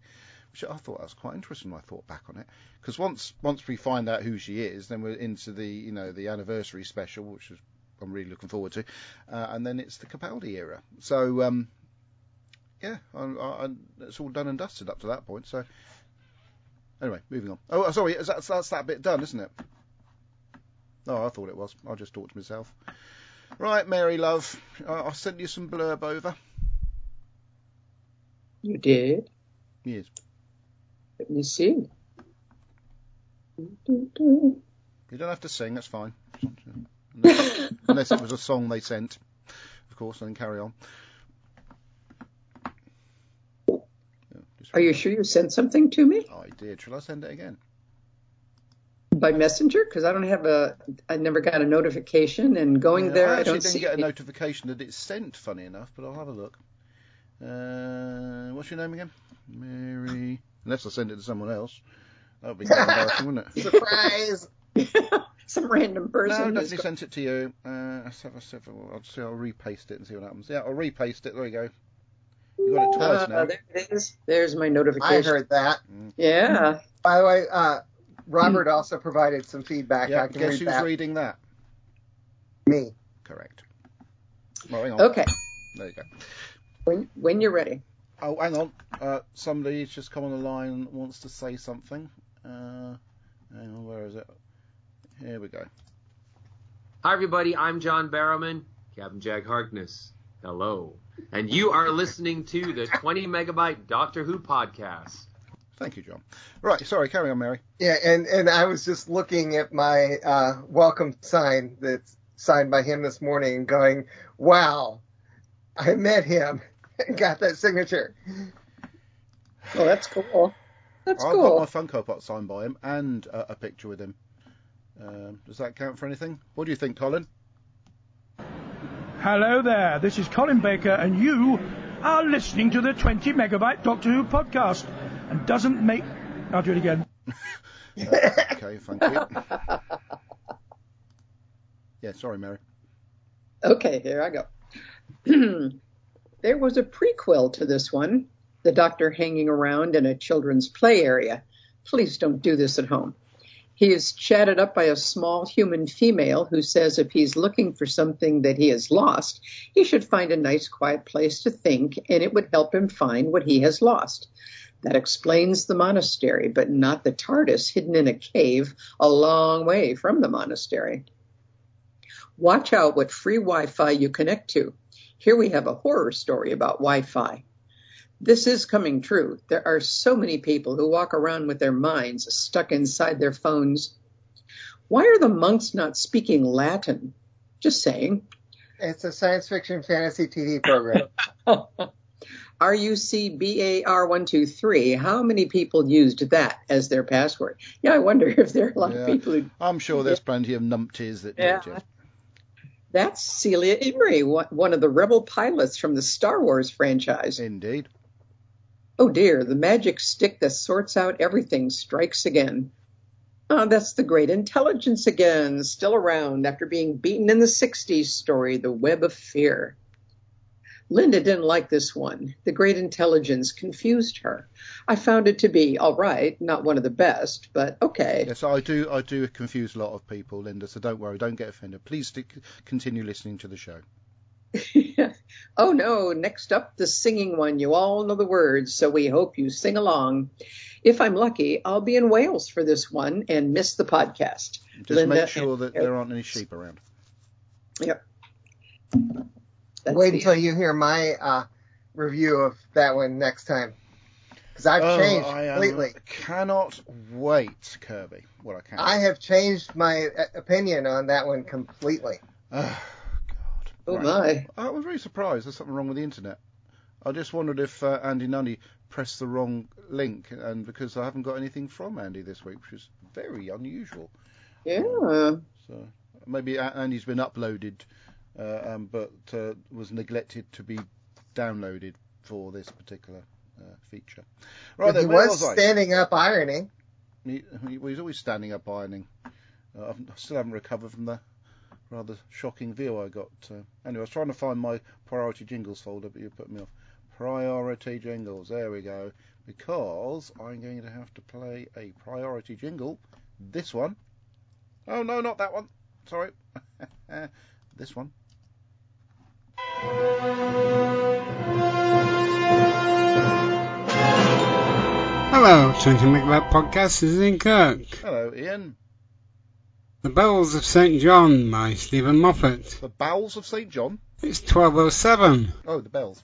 Speaker 2: which I thought that was quite interesting when I thought back on it. Because once once we find out who she is, then we're into the you know the anniversary special, which is I'm really looking forward to, uh, and then it's the Capaldi era. So um, yeah, I, I, it's all done and dusted up to that point. So anyway, moving on. Oh, sorry, is that, that's that bit done, isn't it? Oh, I thought it was. I just talked to myself. Right, Mary love, I, I sent you some blurb over.
Speaker 4: You did.
Speaker 2: Yes.
Speaker 4: Let me see.
Speaker 2: You don't have to sing. That's fine. Unless, unless it was a song they sent, of course. And then carry on.
Speaker 4: Are you sure you sent something to me
Speaker 2: I did. Shall I send it again?
Speaker 4: by messenger? Because I don't have a. I never got a notification, and going
Speaker 2: Yeah,
Speaker 4: there,
Speaker 2: I
Speaker 4: I,
Speaker 2: actually
Speaker 4: don't
Speaker 2: didn't get a notification that it's sent. Funny enough, but I'll have a look. Uh, what's your name again? Mary. Unless I send it to someone else. That would be quite embarrassing, wouldn't it?
Speaker 3: Surprise!
Speaker 4: Some random
Speaker 2: No,
Speaker 4: person.
Speaker 2: I
Speaker 4: has
Speaker 2: definitely
Speaker 4: got-
Speaker 2: sent it to you. Uh, let's have a sip. I'll see. I'll repaste it and see what happens. Yeah, I'll repaste it. There you go. You got it twice
Speaker 4: Uh,
Speaker 2: now.
Speaker 4: there it is. There's my notification.
Speaker 3: I
Speaker 4: notification.
Speaker 3: heard that.
Speaker 4: Yeah.
Speaker 3: By the way, uh, Robert also provided some feedback.
Speaker 2: Yeah,
Speaker 3: I can
Speaker 2: guess
Speaker 3: read
Speaker 2: who's
Speaker 3: that.
Speaker 2: reading that?
Speaker 3: Me.
Speaker 2: Correct. Well, hang on.
Speaker 4: Okay.
Speaker 2: There you go.
Speaker 4: When when you're ready.
Speaker 2: Oh, hang on. Uh, somebody's just come on the line and wants to say something. Uh, hang on, where is it? Here we go.
Speaker 5: Hi, everybody. I'm John Barrowman, Captain Jack Harkness. Hello. And you are listening to the 20 megabyte Doctor Who podcast.
Speaker 2: Thank you, John. Right, sorry, carry on, Mary.
Speaker 3: Yeah, and, and I was just looking at my uh, welcome sign that's signed by him this morning and going, wow, I met him and got that signature.
Speaker 4: Oh, that's cool. That's
Speaker 2: I've
Speaker 4: cool.
Speaker 2: got my Funko Pop signed by him and uh, a picture with him. Um, does that count for anything? What do you think, Colin?
Speaker 6: Hello there, this is Colin Baker, and you are listening to the 20 megabyte Doctor Who podcast. And doesn't make. I'll do it again.
Speaker 2: Okay, thank you. yeah, sorry, Mary.
Speaker 4: Okay, here I go. there was a prequel to this one, The Doctor Hanging Around in a Children's Play Area. Please don't do this at home. He is chatted up by a small human female who says if he's looking for something that he has lost, he should find a nice quiet place to think and it would help him find what he has lost. That explains the monastery, but not the TARDIS hidden in a cave a long way from the monastery. Watch out what free Wi Fi you connect to. Here we have a horror story about Wi Fi. This is coming true. There are so many people who walk around with their minds stuck inside their phones. Why are the monks not speaking Latin? Just saying.
Speaker 3: It's a science fiction fantasy TV program.
Speaker 4: RUCBAR123. How many people used that as their password? Yeah, I wonder if there are a lot
Speaker 2: Yeah.
Speaker 4: of people who
Speaker 2: I'm sure there's plenty of numpties that
Speaker 4: Yeah.
Speaker 2: did it.
Speaker 4: That's Celia Imrie, one one of the rebel pilots from the Star Wars franchise.
Speaker 2: Indeed.
Speaker 4: Oh dear, the magic stick that sorts out everything strikes again. Oh, that's the great intelligence again, still around after being beaten in the 60s story, The Web of Fear. Linda didn't like this one. The great intelligence confused her. I found it to be all right, not one of the best, but okay.
Speaker 2: Yes, I do. I do confuse a lot of people, Linda. So don't worry. Don't get offended. Please stick, continue listening to the show.
Speaker 4: Oh no, next up, the singing one. You all know the words, so we hope you sing along. If I'm lucky, I'll be in Wales for this one and miss the podcast.
Speaker 2: Just
Speaker 4: Linda
Speaker 2: make sure that there aren't any sheep around.
Speaker 4: Yep. That's
Speaker 3: Wait
Speaker 4: the-
Speaker 3: until you hear my uh, review of that one next time. Because I've
Speaker 2: Oh,
Speaker 3: changed
Speaker 2: I am-
Speaker 3: completely.
Speaker 2: cannot wait, Kirby. Well, I can.
Speaker 3: I have changed my uh, opinion on that one completely.
Speaker 2: Oh, God.
Speaker 4: Oh
Speaker 2: Right.
Speaker 4: my.
Speaker 2: I was very surprised. There's something wrong with the internet. I just wondered if uh, Andy Nunny pressed the wrong link, and because I haven't got anything from Andy this week, which is very unusual.
Speaker 4: Yeah.
Speaker 2: So maybe Andy's been uploaded, um, but uh, was neglected to be downloaded for this particular uh, feature. Right
Speaker 3: he was
Speaker 2: was
Speaker 3: standing up ironing.
Speaker 2: He, he, he's always standing up ironing. Uh, I've, I still haven't recovered from the rather shocking view I got. Uh, anyway, I was trying to find my priority jingles folder, but you put me off. Priority jingles. There we go. Because I'm going to have to play a priority jingle. This one. Oh no, not that one. Sorry. this one.
Speaker 7: Hello, 20 Megabyte Podcast, this is Ian Kirk.
Speaker 2: Hello, Ian.
Speaker 7: The Bells of St. John by Steven Moffat.
Speaker 2: The bowels of St John.
Speaker 7: It's 1207.
Speaker 2: Oh, the bells.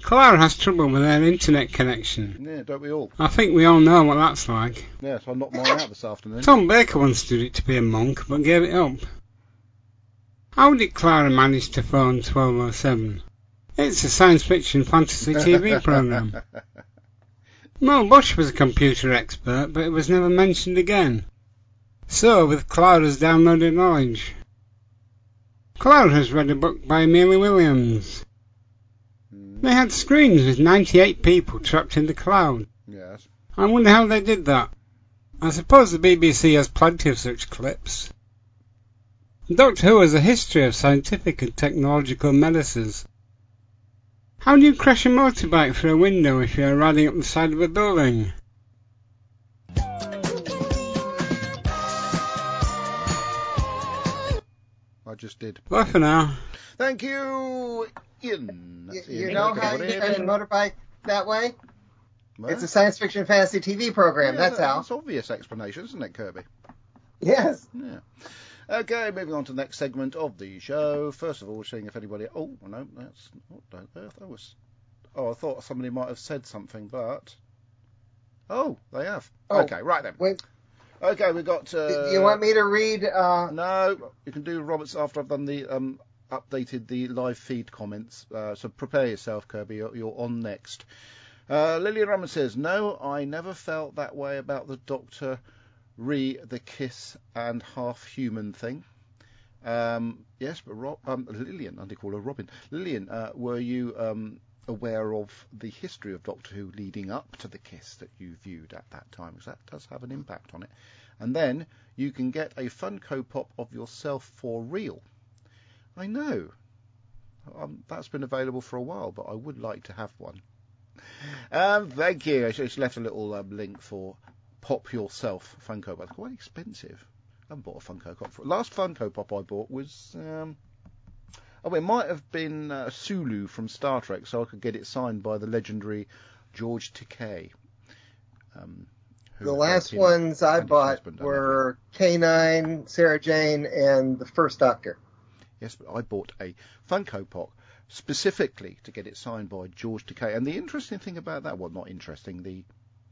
Speaker 7: Clara has trouble with her internet connection.
Speaker 2: Yeah, don't we all?
Speaker 7: I think we all know what that's like.
Speaker 2: Yeah, so I knocked mine out this afternoon.
Speaker 7: Tom Baker once did it to be a monk, but gave it up. How did Clara manage to phone 1207? It's a science fiction fantasy TV program. Mel Bush was a computer expert, but it was never mentioned again. So with Clara's downloaded knowledge. Clara has read a book by Amelia Williams.
Speaker 2: Mm,
Speaker 7: They had screens with 98 people trapped in the cloud.
Speaker 2: yes.
Speaker 7: I wonder how they did that. I suppose the BBC has plenty of such clips. Doctor Who has a history of scientific and technological menaces. How do you crash a motorbike through a window if you're riding up the side of a building?
Speaker 2: I just did.
Speaker 7: Bye for now.
Speaker 2: Thank you, Ian.
Speaker 3: You,
Speaker 2: That's
Speaker 3: you
Speaker 2: Ian.
Speaker 3: know how you
Speaker 2: Everybody.
Speaker 3: get a motorbike that way?
Speaker 2: What?
Speaker 3: It's a science fiction fantasy TV program.
Speaker 2: Yeah,
Speaker 3: That's how.
Speaker 2: That's obvious explanation, isn't it, Kirby?
Speaker 3: Yes.
Speaker 2: Yeah. Okay, moving on to the next segment of the show. First of all, seeing if anybody. Oh no, that's what earth. That was. Oh, I thought somebody might have said something, but. Oh, they have.
Speaker 3: Oh,
Speaker 2: okay, right then.
Speaker 3: Wait,
Speaker 2: Okay, we've got. Uh,
Speaker 3: do you want me to read? Uh,
Speaker 2: No, you can do Roberts after I've done the um, updated the live feed comments. Uh, so prepare yourself, Kirby. You're, you're on next. Uh, Lillian Roman says, "No, I never felt that way about the Doctor, re the kiss and half human thing." Um, yes, but Rob, um, Lillian, I did call her Robin. Lillian, uh, were you um, aware of the history of Doctor Who leading up to the kiss that you viewed at that time? Because that does have an impact on it. And then you can get a Funko Pop of yourself for real. I know. Um, that's been available for a while, but I would like to have one. Um, thank you. I just left a little um, link for Pop Yourself Funko Pop. It's quite expensive. I haven't bought a Funko Pop. For, last Funko Pop I bought was. Um, oh, it might have been uh, Sulu from Star Trek, so I could get it signed by the legendary George Takei. Um,
Speaker 3: the last ones I bought were K9, Sarah Jane, and the First Doctor.
Speaker 2: Yes, but I bought a Funko Pop specifically to get it signed by George Takei. And the interesting thing about that, well, not interesting, the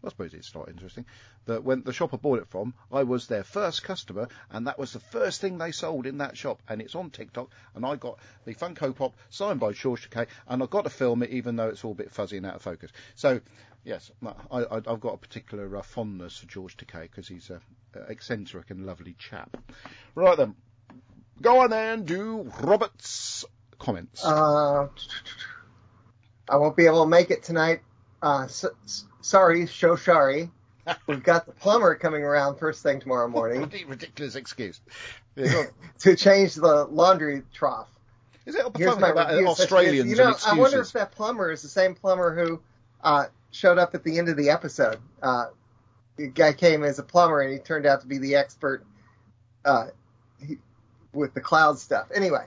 Speaker 2: I suppose it's not interesting, that when the shop I bought it from, I was their first customer, and that was the first thing they sold in that shop, and it's on TikTok, and I got the Funko Pop signed by George Takei, and I've got to film it even though it's all a bit fuzzy and out of focus. So, yes, I, I've got a particular uh, fondness for George Takei because he's a, a eccentric and lovely chap. Right then, go on then, do Robert's comments.
Speaker 3: Uh, I won't be able to make it tonight. Uh, s- s- sorry, show sorry. We've got the plumber coming around first thing tomorrow morning
Speaker 2: ridiculous excuse. Yeah, go on.
Speaker 3: to change the laundry trough.
Speaker 2: Is it
Speaker 3: Here's my
Speaker 2: about
Speaker 3: review.
Speaker 2: Australians
Speaker 3: You know? I wonder if that plumber is the same plumber who uh, showed up at the end of the episode. Uh, the guy came as a plumber and he turned out to be the expert uh, he, with the cloud stuff. Anyway,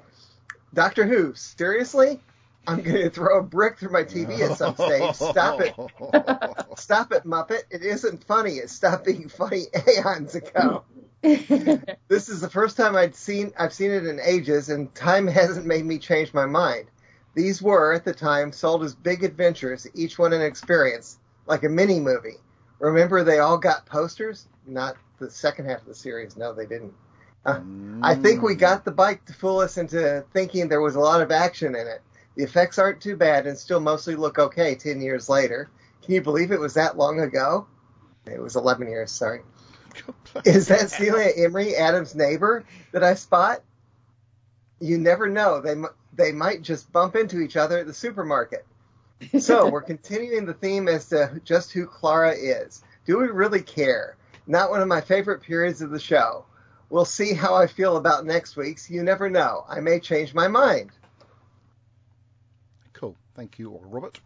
Speaker 3: Doctor Who, seriously? I'm going to throw a brick through my TV at some stage. Stop it. Stop it, Muppet. It isn't funny. It stopped being funny aeons ago. this is the first time I'd seen I've seen it in ages, and time hasn't made me change my mind. These were, at the time, sold as big adventures, each one an experience, like a mini movie. Remember, they all got posters? Not the second half of the series. No, they didn't. Uh, I think we got the bike to fool us into thinking there was a lot of action in it. The effects aren't too bad and still mostly look okay 10 years later. Can you believe it was that long ago? It was 11 years, sorry. Is that Celia Imrie, Adam's neighbor, that I spot? You never know. They they might just bump into each other at the supermarket. So we're continuing the theme as to just who Clara is. Do we really care? Not one of my favorite periods of the show. We'll see how I feel about next week's. You never know. I may change my mind.
Speaker 2: Thank you, Robert.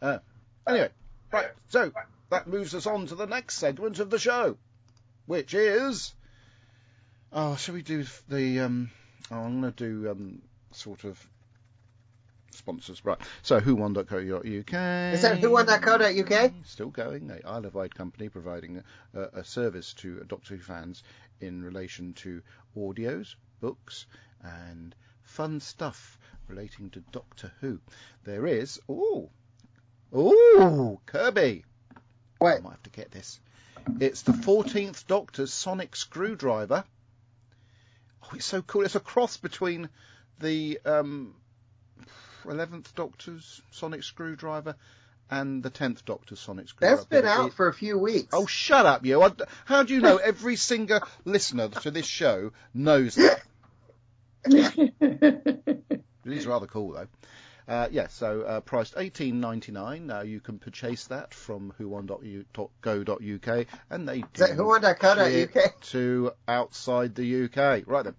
Speaker 2: Uh, anyway, right. So that moves us on to the next segment of the show, which is. Oh, shall we do the? Um, oh, I'm going to do um, sort of sponsors, right? So, whowon.co.uk.
Speaker 3: Is that whowon.co.uk?
Speaker 2: Still going. A Isle of Wight company providing a, a service to Doctor Who fans in relation to audios, books, and fun stuff relating to Doctor Who. There is. Oh, oh, Kirby.
Speaker 3: What?
Speaker 2: I might have to get this. It's the 14th Doctor's sonic screwdriver. Oh, it's so cool. It's a cross between the um, 11th Doctor's sonic screwdriver and the 10th Doctor's sonic screwdriver.
Speaker 3: That's been out
Speaker 2: it-
Speaker 3: for a few weeks.
Speaker 2: Oh, shut up, you. I- How do you know every single listener to this show knows that? It is rather cool, though. Uh, yes, so uh, priced eighteen ninety nine. Now you can purchase that from whowon.go.uk, and they do
Speaker 3: Is that whowon.co.uk?
Speaker 2: ship to outside the UK. Right then,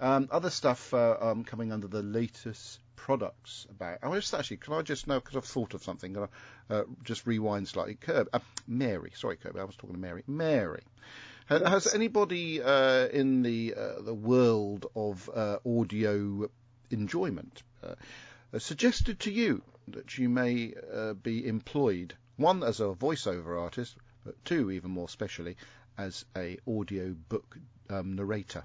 Speaker 2: um, other stuff uh, um, coming under the latest products about. I just actually, can I just know because I've thought of something? Can I uh, just rewind slightly? Kirby, uh, Mary, sorry, Kirby, I was talking to Mary. Mary. Ha- Has anybody uh, in the uh, the world of uh, audio enjoyment uh, uh, suggested to you that you may uh, be employed one as a voiceover artist, but two even more specially as a audio book um, narrator?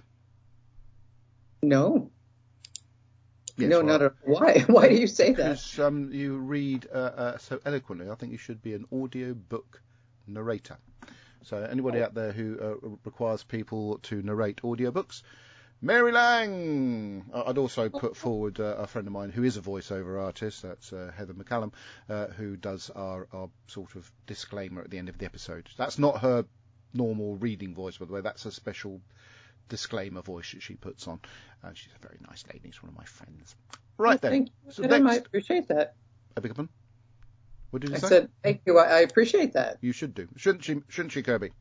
Speaker 4: no,
Speaker 2: Yes,
Speaker 4: no,
Speaker 2: well,
Speaker 4: not at why. Why do you say that?
Speaker 2: Because um, you read uh, uh, so eloquently, I think you should be an audio book narrator. So anybody out there who uh, requires people to narrate audiobooks, Mary Lang. I- I'd also put forward uh, a friend of mine who is a voiceover artist. That's uh, Heather McCallum, uh, who does our, our sort of disclaimer at the end of the episode. That's not her normal reading voice, by the way. That's a special disclaimer voice that she puts on. Uh, she's a very nice lady. She's one of my friends. Right then.
Speaker 4: Thank you.
Speaker 2: So
Speaker 4: Adam, I
Speaker 2: next-
Speaker 4: appreciate that.
Speaker 2: I beg your pardon? What did you
Speaker 4: I
Speaker 2: say?
Speaker 4: I said thank you. I, I appreciate that.
Speaker 2: You should do. Shouldn't she, shouldn't she, Kirby?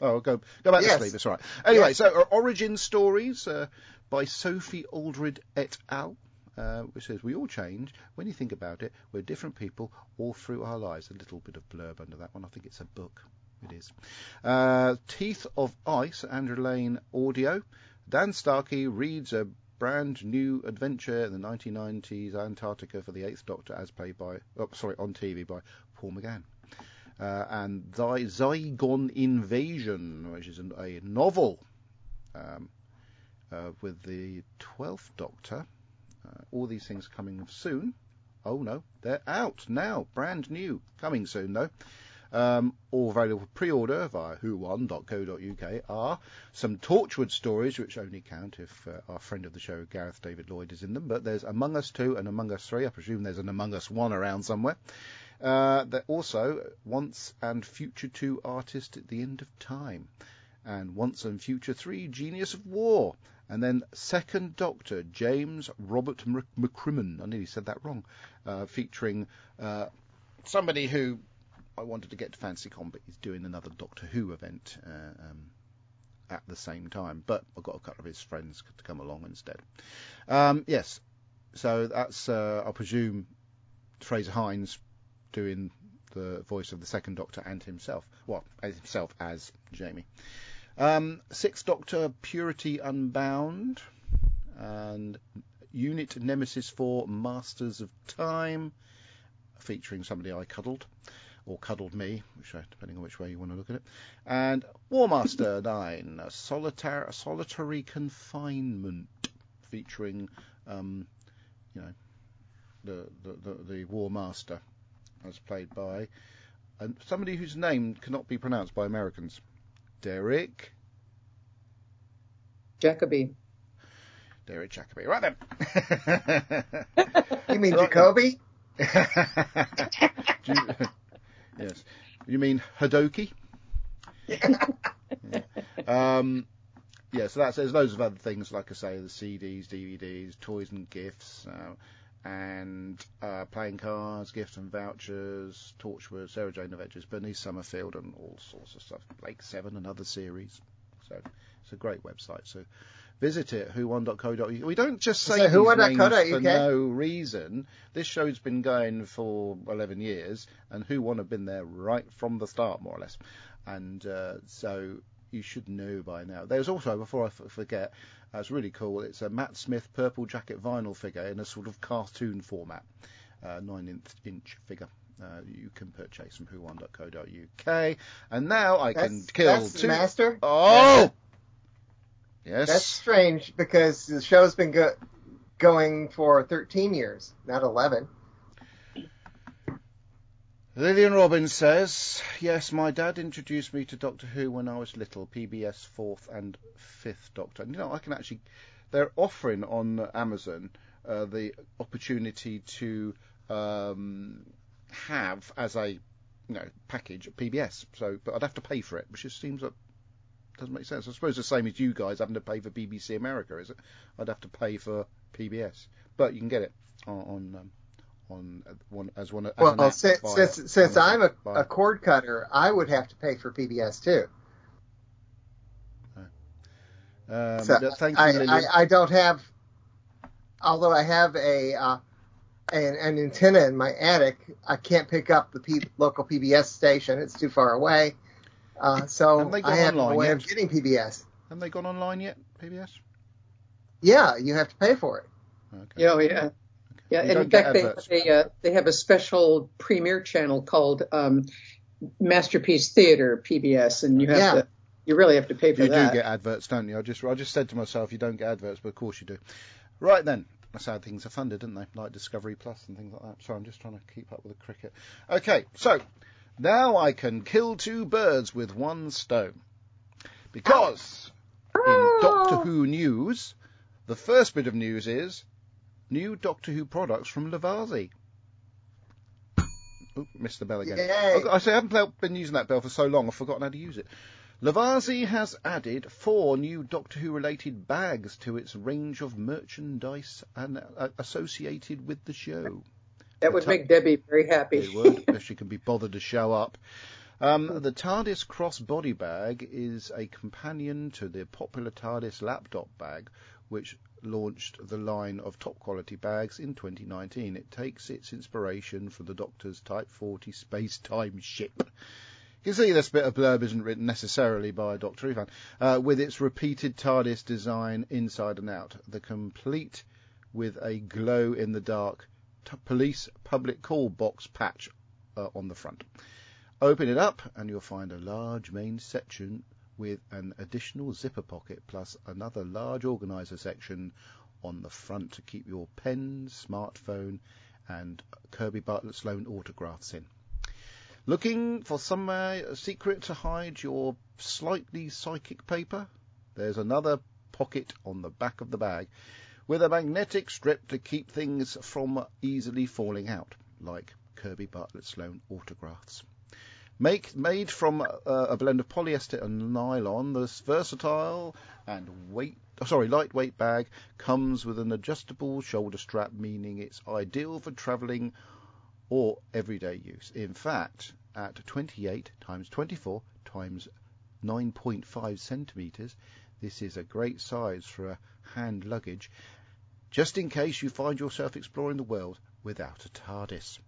Speaker 2: Oh, go go back
Speaker 3: Yes.
Speaker 2: to sleep. It's all right. Anyway,
Speaker 3: Yes.
Speaker 2: so uh, Origin Stories uh, by Sophie Aldred et al. Uh, which says we all change when you think about it. We're different people all through our lives. A little bit of blurb under that one. I think it's a book. It is. Uh, Teeth of Ice, Andrew Lane audio. Dan Starkey reads a brand new adventure in the 1990s Antarctica for the Eighth Doctor, as played by, oh, sorry, on TV by Paul McGann. Uh, and Zy- Zygon Invasion, which is an, a novel um, uh, with the Twelfth Doctor. Uh, all these things coming soon. Oh no, they're out now, brand new, coming soon though. Um, all available for pre-order via whowon.co.uk are some Torchwood stories, which only count if uh, our friend of the show, Gareth David Lloyd, is in them. But there's Among Us 2 and Among Us 3. I presume there's an Among Us 1 around somewhere. Uh, also Once and Future 2 Artist at the End of Time. And Once and Future 3 Genius of War. And then Second Doctor, James Robert McCrimmon. I nearly said that wrong. Uh, featuring uh, somebody who I wanted to get to FancyCon, but he's doing another Doctor Who event uh, um, at the same time. But I got a couple of his friends to come along instead. Um, yes, so that's uh, I presume Fraser Hines doing the voice of the Second Doctor and himself. Well, as himself as Jamie. Um, Sixth Doctor, Purity Unbound, and Unit Nemesis 4 Masters of Time, featuring somebody I cuddled, or cuddled me, which depending on which way you want to look at it. And War Master 9 Solitary, Solitary Confinement, featuring, um, you know, the, the, the, the War Master, as played by and somebody whose name cannot be pronounced by Americans. Derek.
Speaker 4: Jacobi.
Speaker 2: Derek Jacobi. Right then.
Speaker 3: You mean Jacoby?
Speaker 2: You- yes. You mean Hadoki? Yeah. Um, yeah, so that's, there's loads of other things, like I say, the CDs, DVDs, toys and gifts, uh, and uh, playing cards, gifts and vouchers, Torchwood, Sarah Jane Adventures, Bernice Summerfield, and all sorts of stuff. Blake Seven and other series. So it's a great website. So visit it, who1.co.uk. We don't just say
Speaker 3: So
Speaker 2: these
Speaker 3: who1.co.uk?
Speaker 2: names for no reason. This show's been going for 11 years, and Who One have been there right from the start, more or less. And uh, so you should know by now. There's also, before I f- forget, uh, it's really cool. It's a Matt Smith purple jacket vinyl figure in a sort of cartoon format, uh, nine inch, inch figure. Uh, you can purchase from who1.co.uk. And now I can
Speaker 3: That's,
Speaker 2: kill
Speaker 3: that's
Speaker 2: two.
Speaker 3: Master?
Speaker 2: Oh! Yes.
Speaker 3: That's strange because the show's been go- going for 13 years, not 11.
Speaker 2: Lillian Robbins says, Yes, my dad introduced me to Doctor Who when I was little, PBS fourth and fifth Doctor. And you know, I can actually, they're offering on Amazon uh, the opportunity to um, have as a you know package PBS. So, but I'd have to pay for it, which just seems like doesn't make sense. I suppose the same as you guys having to pay for BBC America, is it? I'd have to pay for PBS, but you can get it on. on um, on uh, one as one as an
Speaker 3: Well,
Speaker 2: app
Speaker 3: since,
Speaker 2: via
Speaker 3: since, since
Speaker 2: Amazon
Speaker 3: I'm a, a cord cutter, I would have to pay for PBS too.
Speaker 2: Um,
Speaker 3: So
Speaker 2: thank you,
Speaker 3: I, I, I don't have, although I have a uh, an, an antenna in my attic, I can't pick up the P, local PBS station. It's too far away. Uh, so
Speaker 2: Haven't they gone
Speaker 3: I have
Speaker 2: online
Speaker 3: no way
Speaker 2: yet?
Speaker 3: of getting PBS.
Speaker 2: Haven't they gone online yet, PBS?
Speaker 3: Yeah, you have to pay for it.
Speaker 2: Okay.
Speaker 4: Oh, yeah. Yeah, and in fact, they, they, uh, they have a special premiere channel called um, Masterpiece Theater PBS, and you have
Speaker 3: Yeah.
Speaker 4: to, you really have to pay for
Speaker 2: You
Speaker 4: that.
Speaker 2: You do get adverts, don't you? I just, I just said to myself, you don't get adverts, but of course you do. Right then, that's how things are funded, aren't they? Like Discovery Plus and things like that. So I'm just trying to keep up with the cricket. Okay, so now I can kill two birds with one stone because in Doctor Who news, the first bit of news is new Doctor Who products from Lavazzi. Oop, missed the bell again.
Speaker 3: Yay.
Speaker 2: I, say I haven't been using that bell for so long, I've forgotten how to use it. Lavazzi has added four new Doctor Who related bags to its range of merchandise and uh, associated with the show.
Speaker 4: that would make Debbie very happy.
Speaker 2: It would, if she can be bothered to show up. Um, the TARDIS crossbody bag is a companion to the popular TARDIS laptop bag, which launched the line of top quality bags in 2019. It takes its inspiration from the Doctor's Type 40 space time ship. You can see this bit of blurb isn't written necessarily by Who fan. Uh, with its repeated TARDIS design inside and out, the complete with a glow in the dark t- police public call box patch uh, on the front. Open it up and you'll find a large main section with an additional zipper pocket plus another large organizer section on the front to keep your pen, smartphone and Kirby Bartlett Sloan autographs in. Looking for somewhere secret to hide your slightly psychic paper? There's another pocket on the back of the bag with a magnetic strip to keep things from easily falling out, like Kirby Bartlett Sloan autographs. Make, made from uh, a blend of polyester and nylon, this versatile and weight, oh, sorry, lightweight bag comes with an adjustable shoulder strap, meaning it's ideal for travelling or everyday use. In fact, at 28 times 24 times 9.5 centimeters, this is a great size for a hand luggage, just in case you find yourself exploring the world without a TARDIS.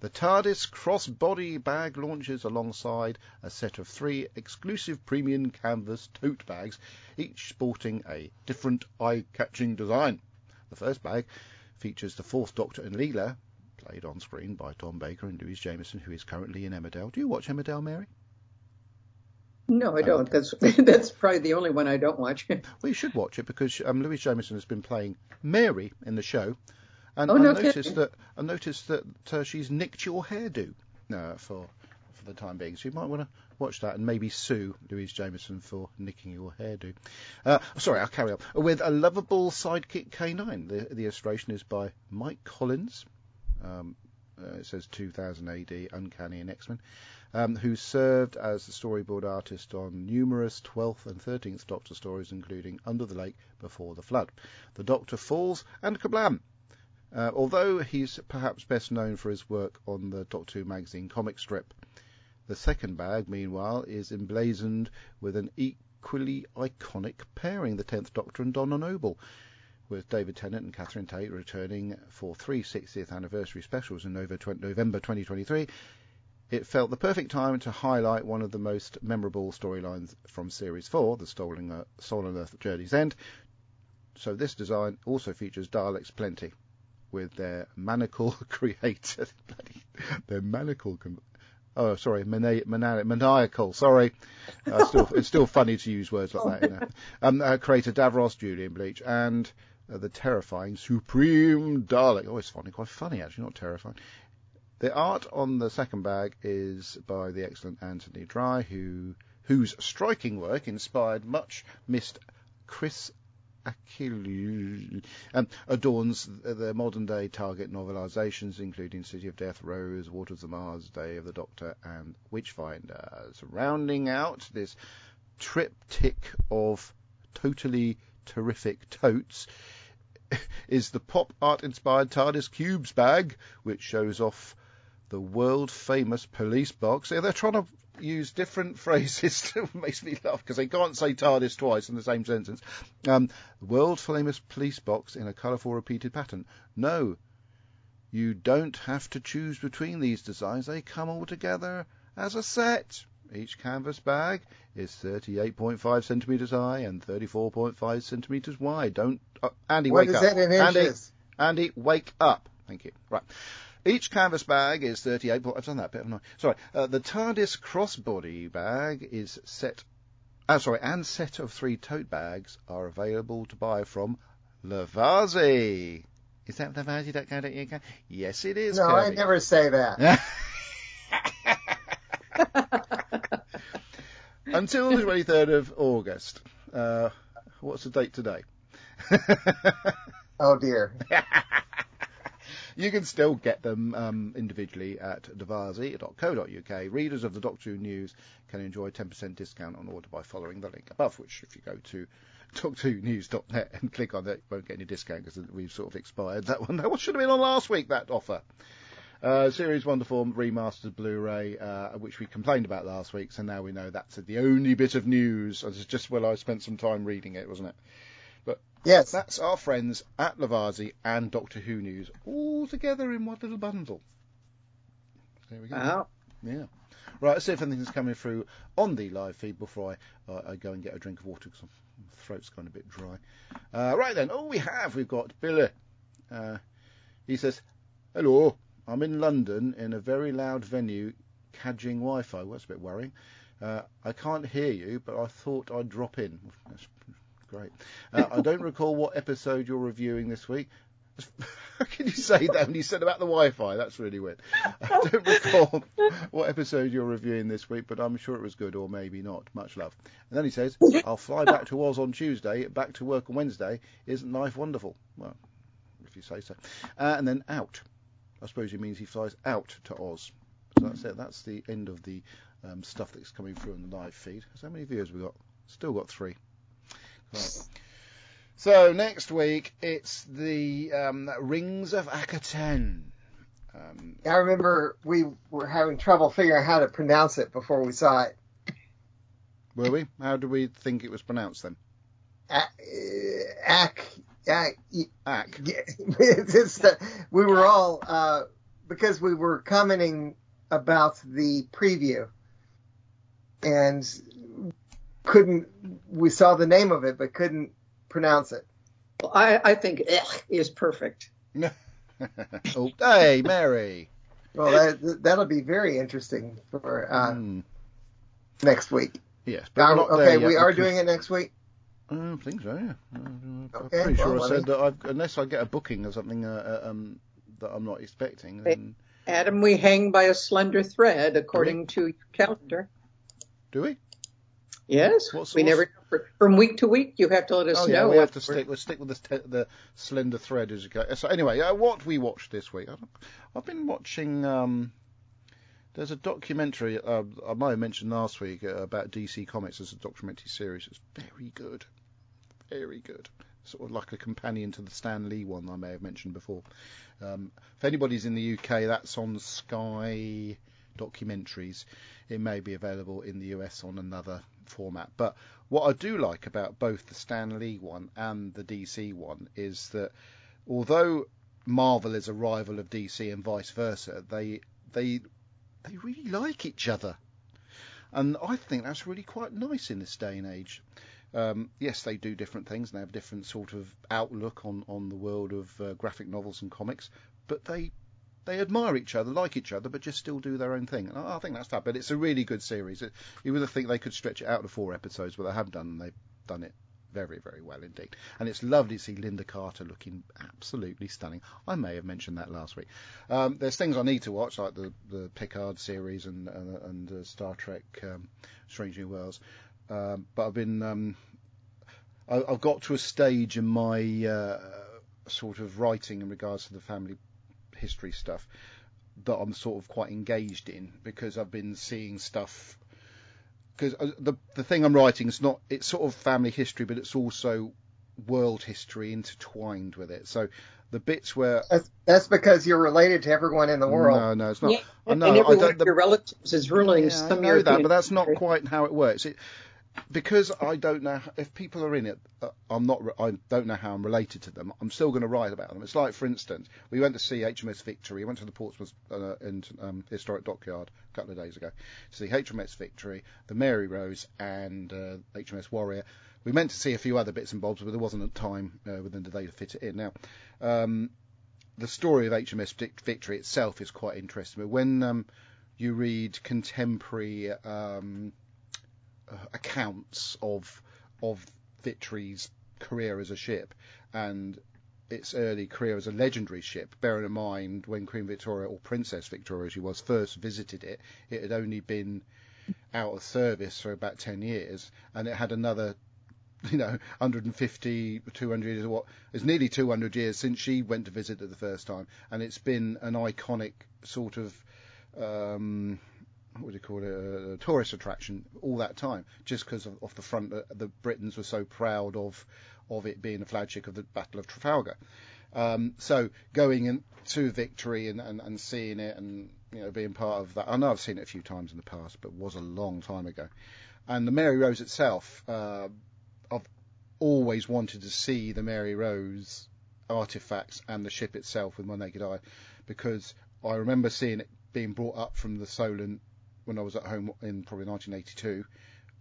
Speaker 2: The TARDIS crossbody bag launches alongside a set of three exclusive premium canvas tote bags, each sporting a different eye-catching design. The first bag features the Fourth Doctor and Leela, played on screen by Tom Baker and Louise Jameson, who is currently in Emmerdale. Do you watch Emmerdale, Mary?
Speaker 4: No, I don't. That's that's probably the only one I don't watch.
Speaker 2: Well, you should watch it because um, Louise Jameson has been playing Mary in the show, and
Speaker 4: Oh,
Speaker 2: I
Speaker 4: no
Speaker 2: noticed
Speaker 4: kidding.
Speaker 2: that I noticed that uh, she's nicked your hairdo uh, for for the time being. So you might want to watch that and maybe sue Louise Jameson for nicking your hairdo. Uh, sorry, I'll carry on with a lovable sidekick K9. The, the illustration is by Mike Collins. Um, uh, it says 2000 AD, Uncanny and X Men, um, who served as the storyboard artist on numerous 12th and 13th Doctor stories, including Under the Lake, Before the Flood, The Doctor Falls, and Kerblam. Uh, although he's perhaps best known for his work on the Doctor Who magazine comic strip. The second bag, meanwhile, is emblazoned with an equally iconic pairing, the 10th Doctor and Donna Noble, with David Tennant and Catherine Tate returning for three 60th anniversary specials in November 2023. It felt the perfect time to highlight one of the most memorable storylines from Series 4, the Stolen, uh, Stolen Earth Journey's End. So this design also features Daleks plenty, with their manacle creator, their manacle, com- oh sorry, mani- mani- maniacal, sorry, uh, still, it's still funny to use words like that. You know. um, uh, creator Davros, Julian Bleach, and uh, the terrifying Supreme Dalek. Oh, it's funny, quite funny actually, not terrifying. The art on the second bag is by the excellent Anthony Dry, who whose striking work inspired much missed Chris Um, adorns the, the modern day Target novelizations, including City of Death, Rose, Waters of the Mars, Day of the Doctor, and Witchfinders. Rounding out this triptych of totally terrific totes is the pop art inspired TARDIS Cubes bag, which shows off the world famous police box. They're trying to use different phrases that makes me laugh because they can't say TARDIS twice in the same sentence. Um, world famous police box in a colourful repeated pattern. No, you don't have to choose between these designs. They come all together as a set. Each canvas bag is 38.5 centimetres high and 34.5 centimetres wide. Don't, uh, Andy,
Speaker 3: What
Speaker 2: wake
Speaker 3: is
Speaker 2: up.
Speaker 3: that in
Speaker 2: Andy,
Speaker 3: inches?
Speaker 2: Andy, wake up. Thank you. Right. Each canvas bag is 38. po- I've done that bit, haven't I? Sorry. Uh, the TARDIS crossbody bag is set. Uh, sorry, and set of three tote bags are available to buy from Lovarzi. Is that lovarzi.co.uk? Yes, it is.
Speaker 3: No, I
Speaker 2: Kirby.
Speaker 3: never say that.
Speaker 2: Until the 23rd of August. Uh, what's the date today?
Speaker 3: Oh dear.
Speaker 2: You can still get them um, individually at lovarzi.co.uk. Readers of the Doctor Who News can enjoy a 10% discount on order by following the link above, which if you go to doctorwhonews.net and click on that, you won't get any discount because we've sort of expired that one. That should have been on last week, that offer. Uh, Series 1 to 4 remastered Blu-ray, uh, which we complained about last week, so now we know that's the only bit of news. It's just well I spent some time reading it, wasn't it?
Speaker 3: Yes.
Speaker 2: That's our friends at Lovarzi and Doctor Who News all together in one little bundle. There we go.
Speaker 4: Wow.
Speaker 2: Yeah. Right, let's see if anything's coming through on the live feed before I, uh, I go and get a drink of water because my throat's gone a bit dry. Uh, right then, all we have, we've got Billy. Uh, he says, Hello, I'm in London in a very loud venue cadging Wi Fi. Well, that's a bit worrying. Uh, I can't hear you, but I thought I'd drop in. That's great. Uh, I don't recall what episode you're reviewing this week. How can you say that when you said about the Wi-Fi? That's really weird. I don't recall what episode you're reviewing this week, but I'm sure it was good, or maybe not. Much love. And then he says, "I'll fly back to Oz on Tuesday, back to work on Wednesday. Isn't life wonderful?" Well, if you say so. Uh, and then out. I suppose he means he flies out to Oz. So that's it. That's the end of the um, stuff that's coming through on the live feed. So how many viewers we got? Still got three. Right. So next week it's the um, Rings of Akhaten. Um,
Speaker 3: I remember we were having trouble figuring out how to pronounce it before we saw it.
Speaker 2: were we? How do we think it was pronounced then? Ak.
Speaker 3: just that we were all uh, because we were commenting about the preview and couldn't we saw the name of it but couldn't pronounce it.
Speaker 4: Well, I, I think ugh is perfect.
Speaker 2: oh, hey, Mary.
Speaker 3: Well, that that'll be very interesting for uh,
Speaker 2: Hmm.
Speaker 3: next week.
Speaker 2: Yes, but
Speaker 3: Um,
Speaker 2: not
Speaker 3: okay,
Speaker 2: yet
Speaker 3: we are
Speaker 2: because-
Speaker 3: doing it next week.
Speaker 2: Uh, I think so. Yeah. Uh, I'm
Speaker 3: Okay,
Speaker 2: pretty sure I said
Speaker 3: me-
Speaker 2: that I've, unless I get a booking or something uh, uh, um, that I'm not expecting, then
Speaker 4: Adam, we hang by a slender thread according to your calendar.
Speaker 2: do we?
Speaker 4: Yes,
Speaker 2: What's-
Speaker 4: we
Speaker 2: what's-
Speaker 4: never from week to week. You have to let us
Speaker 2: Oh yeah,
Speaker 4: know.
Speaker 2: we have to stick. We'll stick with the slender thread as you go. So anyway, uh, what we watched this week? I don't- I've been watching. Um, there's a documentary uh, I might have mentioned last week uh, about DC Comics as a documentary series. It's very good, very good. Sort of like a companion to the Stan Lee one I may have mentioned before. Um, if anybody's in the UK, that's on Sky Documentaries. It may be available in the US on another format. But what I do like about both the Stan Lee one and the DC one is that although Marvel is a rival of DC and vice versa, they they they really like each other, and I think that's really quite nice in this day and age. Um, yes, they do different things and they have different sort of outlook on, on the world of uh, graphic novels and comics, but they they admire each other, like each other, but just still do their own thing. And I I think that's that. But it's a really good series. It, you would have think they could stretch it out to four episodes, but they have done, they've done it very, very well indeed. And it's lovely to see Lynda Carter looking absolutely stunning. I may have mentioned that last week. Um, there's things I need to watch, like the, the Picard series and and, and uh, Star Trek um, Strange New Worlds. Um, but I've been um, I, I've got to a stage in my uh, sort of writing in regards to the family history stuff that I'm sort of quite engaged in because I've been seeing stuff. Because uh, the the thing I'm writing is not it's sort of family history, but it's also world history intertwined with it. So the bits where
Speaker 3: That's, that's because you're related to everyone in the world.
Speaker 2: no, no, it's not.
Speaker 4: Yeah,
Speaker 2: I
Speaker 4: and
Speaker 2: know, I don't- the-
Speaker 4: your relatives is ruling
Speaker 2: yeah,
Speaker 4: some
Speaker 2: I know
Speaker 4: European
Speaker 2: that, but that's not quite how it works. It, because I don't know if people are in it. Uh, I'm not. I don't know how I'm related to them. I'm still going to write about them. It's like, for instance, we went to see HMS Victory. We went to the Portsmouth uh, in, um, Historic Dockyard a couple of days ago to see HMS Victory, the Mary Rose, and uh, HMS Warrior. We meant to see a few other bits and bobs, but there wasn't time uh, within the day to fit it in. Now, um, the story of HMS Victory itself is quite interesting. But when um, you read contemporary um, accounts of of Victory's career as a ship and its early career as a legendary ship, bearing in mind when Queen Victoria or Princess Victoria, she was, first visited it, it had only been out of service for about 10 years and it had another you know 150 200 years what it's nearly 200 years since she went to visit it the first time. And it's been an iconic sort of um what do you call it a tourist attraction all that time just because of, of the front uh, the Britons were so proud of of it being a flagship of the Battle of Trafalgar. Um, so going in to Victory and, and, and seeing it and you know being part of that I know I've seen it a few times in the past but was a long time ago. And the Mary Rose itself uh, I've always wanted to see the Mary Rose artifacts and the ship itself with my naked eye because I remember seeing it being brought up from the Solent when I was at home in probably 1982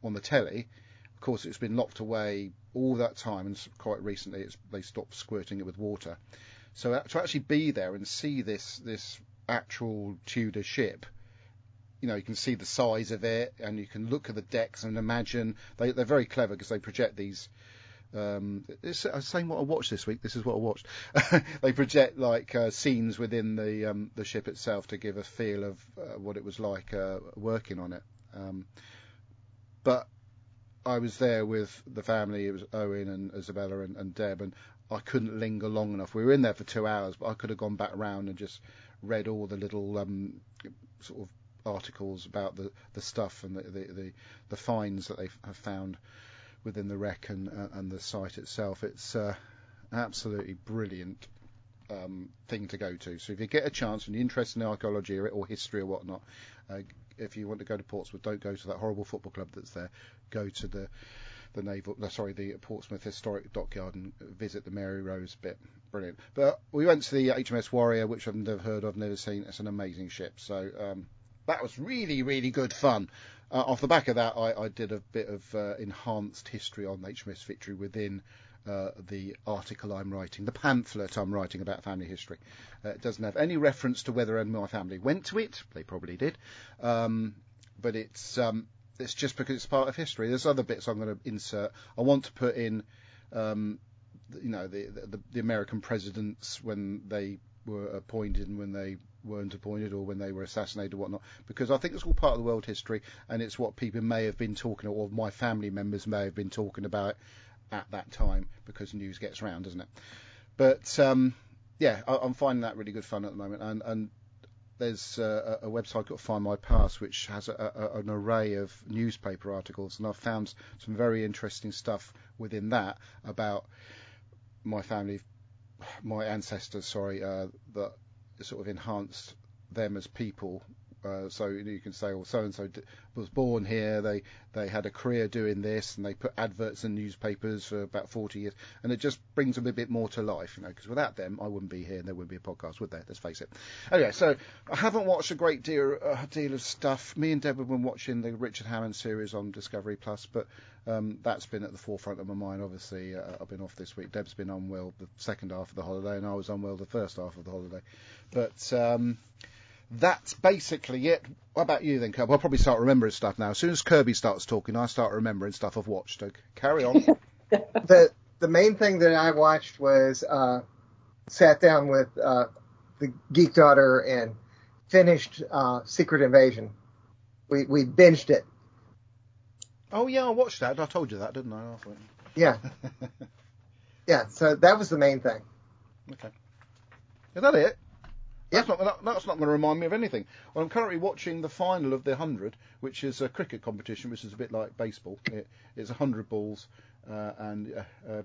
Speaker 2: on the telly. Of course, it's been locked away all that time, and quite recently they stopped squirting it with water. So uh, to actually be there and see this this actual Tudor ship, you know, you can see the size of it, and you can look at the decks and imagine. They, they're very clever because they project these um, it's saying what I watched this week. This is what I watched. they project like uh, scenes within the um, the ship itself to give a feel of uh, what it was like uh, working on it. Um, but I was there with the family. It was Owen and Isabella and, and Deb, and I couldn't linger long enough. We were in there for two hours, but I could have gone back round and just read all the little um, sort of articles about the, the stuff and the, the, the, the finds that they have found within the wreck and uh, and the site itself. It's uh, absolutely brilliant um, thing to go to. So if you get a chance and you're interested in archaeology or, or history or whatnot, uh, if you want to go to Portsmouth, don't go to that horrible football club that's there. Go to the the naval, no, sorry, the Portsmouth Historic Dockyard and visit the Mary Rose bit. Brilliant. But we went to the HMS Warrior, which I've never heard of, never seen. It's an amazing ship. So um, that was really, really good fun. Uh, off the back of that, I, I did a bit of uh, enhanced history on HMS Victory within uh, the article I'm writing, the pamphlet I'm writing about family history. Uh, it doesn't have any reference to whether my family went to it. They probably did, um, but it's um, it's just because it's part of history. There's other bits I'm going to insert. I want to put in, um, you know, the, the the American presidents when they were appointed and when they weren't appointed or when they were assassinated or whatnot, because I think it's all part of the world history and it's what people may have been talking or my family members may have been talking about at that time because news gets around, doesn't it? But um, yeah, I, am finding that really good fun at the moment, and, and there's a, a website called Find My Past which has a, a, an array of newspaper articles, and I've found some very interesting stuff within that about my family, my ancestors, sorry, uh, that sort of enhanced them as people uh, so you can say, well, so and so was born here. They they had a career doing this, and they put adverts in newspapers for about 40 years, and it just brings them a bit more to life, you know. Because without them, I wouldn't be here, and there wouldn't be a podcast, would there? Let's face it. Anyway, so I haven't watched a great deal uh, deal of stuff. Me and Deb have been watching the Richard Hammond series on Discovery Plus, but um, that's been at the forefront of my mind. Obviously, uh, I've been off this week. Deb's been unwell the second half of the holiday, and I was unwell the first half of the holiday. But um, that's basically it. What about you then, Kirby? I'll probably start remembering stuff now. As soon as Kirby starts talking, I start remembering stuff I've watched. So carry on.
Speaker 3: the the main thing that I watched was uh, sat down with uh, the geek daughter and finished uh, Secret Invasion. We we binged it.
Speaker 2: Oh yeah, I watched that. I told you that, didn't I?
Speaker 3: Yeah. yeah. So that was the main thing.
Speaker 2: Okay. Is that it? That's not that's not going to remind me of anything. Well, I'm currently watching the final of the hundred, which is a cricket competition, which is a bit like baseball. It, it's hundred balls uh, and uh, uh,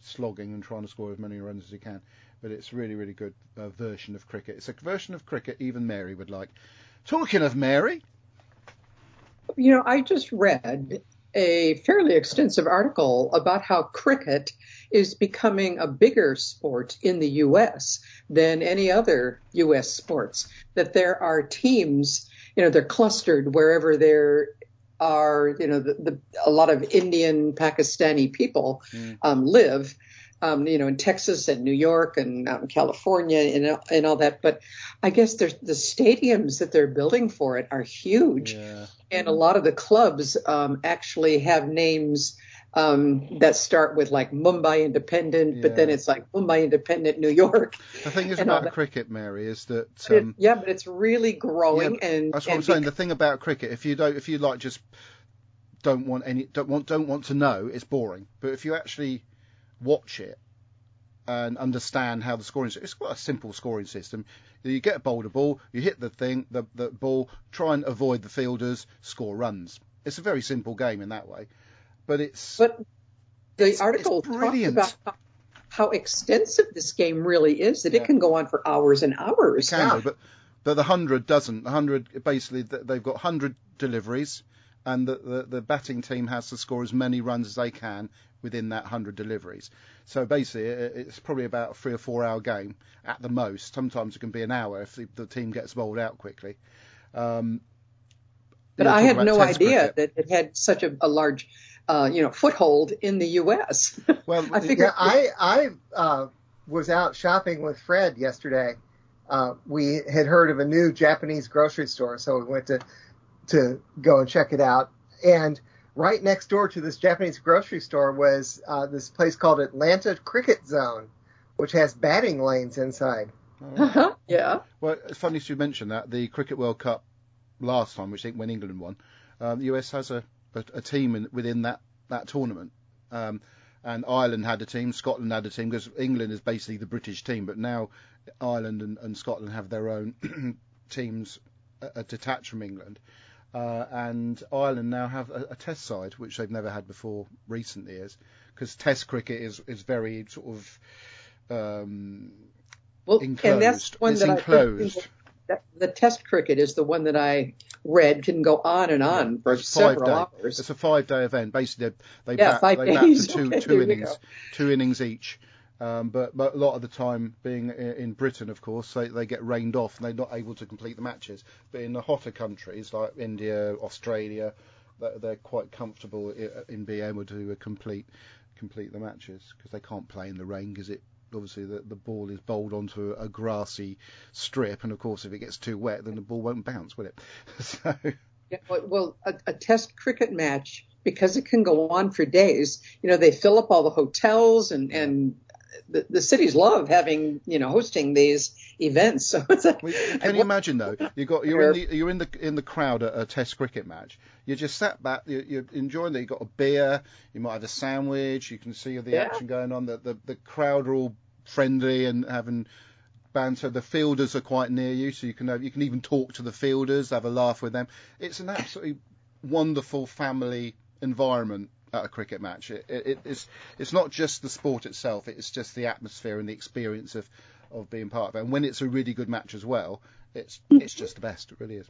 Speaker 2: slogging and trying to score as many runs as you can. But it's really really good uh, version of cricket. It's a version of cricket even Mary would like. Talking of Mary,
Speaker 4: you know, I just read a fairly extensive article about how cricket is becoming a bigger sport in the U.S. than any other U.S. sports. That there are teams, you know, they're clustered wherever there are, you know, the, the, a lot of Indian, Pakistani people mm. um, live. Um, you know, in Texas and New York and out in California and, and all that. But I guess the stadiums that they're building for it are huge. Yeah. And a lot of the clubs um, actually have names um, that start with like Mumbai Independent, yeah. but then it's like Mumbai Independent, New York.
Speaker 2: The thing is about cricket, Mary, is that um,
Speaker 4: yeah, but it's really growing. Yeah, and
Speaker 2: that's what
Speaker 4: and
Speaker 2: I'm saying. The thing about cricket, if you don't, if you like, just don't want any, don't want, don't want to know, it's boring. But if you actually watch it and understand how the scoring system. it's quite a simple scoring system. You get a a ball, you hit the thing, the, the ball, try and avoid the fielders, score runs. It's a very simple game in that way but it's
Speaker 4: but the
Speaker 2: it's,
Speaker 4: article
Speaker 2: it's talks
Speaker 4: about how, how, extensive this game really is that yeah. it can go on for hours and hours.
Speaker 2: It can, yeah. but but the hundred doesn't. The hundred basically they've got hundred deliveries, and the, the, the batting team has to score as many runs as they can within that hundred deliveries. So basically, it's probably about a three or four hour game at the most. Sometimes it can be an hour if the, the team gets bowled out quickly. Um,
Speaker 4: but I had no idea cricket. that it had such a, a large uh, you know, foothold in the U.S.
Speaker 3: Well, I figured, yeah, I I uh, was out shopping with Fred yesterday. Uh, we had heard of a new Japanese grocery store, so we went to to go and check it out. And right next door to this Japanese grocery store was uh, this place called Atlanta Cricket Zone, which has batting lanes inside.
Speaker 4: Uh-huh. Yeah.
Speaker 2: Well, it's funny you mention that. The Cricket World Cup last time, which I think when England won, um, the US has a a, a team in, within that that tournament. Um, and Ireland had a team, Scotland had a team because England is basically the British team, but now Ireland and, and Scotland have their own teams uh, detached from England. Uh, and Ireland now have a, a, test side, which they've never had before recent years, because test cricket is, is very sort of um, well, enclosed.
Speaker 4: And that's one
Speaker 2: it's
Speaker 4: that
Speaker 2: enclosed.
Speaker 4: I, the test cricket is the one that I read can go on and on yeah, for several
Speaker 2: day.
Speaker 4: hours.
Speaker 2: It's a five day event. Basically, they,
Speaker 4: yeah,
Speaker 2: bat,
Speaker 4: five
Speaker 2: they
Speaker 4: days.
Speaker 2: bat for two,
Speaker 4: okay,
Speaker 2: two innings, two innings each. Um, but, but a lot of the time, being in Britain, of course, they, they get rained off and they're not able to complete the matches. But in the hotter countries like India, Australia, they're, quite comfortable in being able to uh, complete complete the matches because they can't play in the rain because it obviously the, the ball is bowled onto a grassy strip, and of course, if it gets too wet, then the ball won't bounce, will it? so
Speaker 4: Yeah, well, well a, a test cricket match because it can go on for days. You know, they fill up all the hotels and and the, the cities love having you know hosting these events. So it's like,
Speaker 2: can you imagine though? You got you're in the you're in the in the crowd at a Test cricket match. You just sat back. You're, you're enjoying that. You got a beer. You might have a sandwich. You can see the
Speaker 4: Yeah.
Speaker 2: action going on. The, the the crowd are all friendly and having banter. The fielders are quite near you, so you can have, you can even talk to the fielders, have a laugh with them. It's an absolutely wonderful family environment at a cricket match. It, it, it's it's not just the sport itself; it's just the atmosphere and the experience of, of being part of it. And when it's a really good match as well, it's it's just the best. It really is.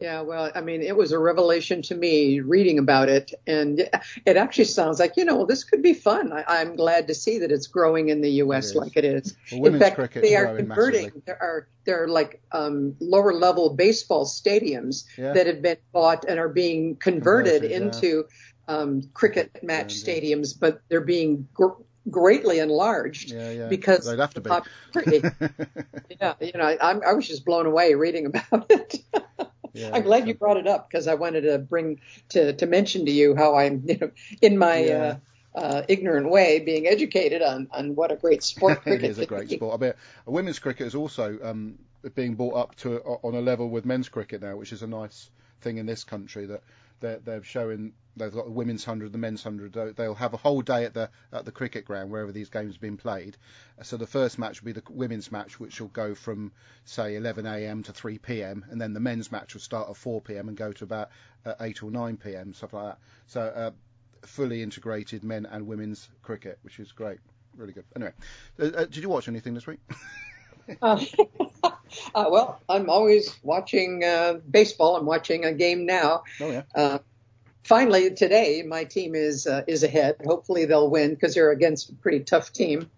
Speaker 4: Yeah, well, I mean, it was a revelation to me reading about it, and it actually sounds like you know well, this could be fun. I, I'm glad to see that it's growing in the U.S.
Speaker 2: It
Speaker 4: like it is.
Speaker 2: Well,
Speaker 4: in fact, they are converting.
Speaker 2: massively.
Speaker 4: There are there are like um, lower level baseball stadiums
Speaker 2: Yeah.
Speaker 4: that have been bought and are being converted,
Speaker 2: Converted, yeah.
Speaker 4: into um, cricket match
Speaker 2: yeah.
Speaker 4: stadiums, but they're being gr- greatly enlarged
Speaker 2: Yeah, yeah.
Speaker 4: because
Speaker 2: they'd have to be.
Speaker 4: yeah, you know, I, I was just blown away reading about it.
Speaker 2: Yeah,
Speaker 4: I'm glad you brought it up because I wanted to bring to to mention to you how I'm, you know, in my
Speaker 2: Yeah.
Speaker 4: uh, uh, ignorant way, being educated on on what a great sport cricket
Speaker 2: is a great sport. I mean, women's cricket is also um, being brought up to on a level with men's cricket now, which is a nice thing in this country that they're, they're showing. They've got the women's hundred, the men's hundred. They'll- have a whole day at the at the cricket ground wherever these games have been played. So the first match will be the women's match, which will go from say 11 a.m. to 3 p.m. and then the men's match will start at 4 p.m. and go to about uh, 8 or 9 p.m. stuff like that. So uh, fully integrated men and women's cricket, which is great, really good. Anyway, uh, uh, did you watch anything this week?
Speaker 4: Uh, uh, well, I'm always watching uh, baseball. I'm watching a game now.
Speaker 2: Oh yeah.
Speaker 4: Uh, finally, today my team is uh, is ahead. Hopefully, they'll win because they're against a pretty tough team.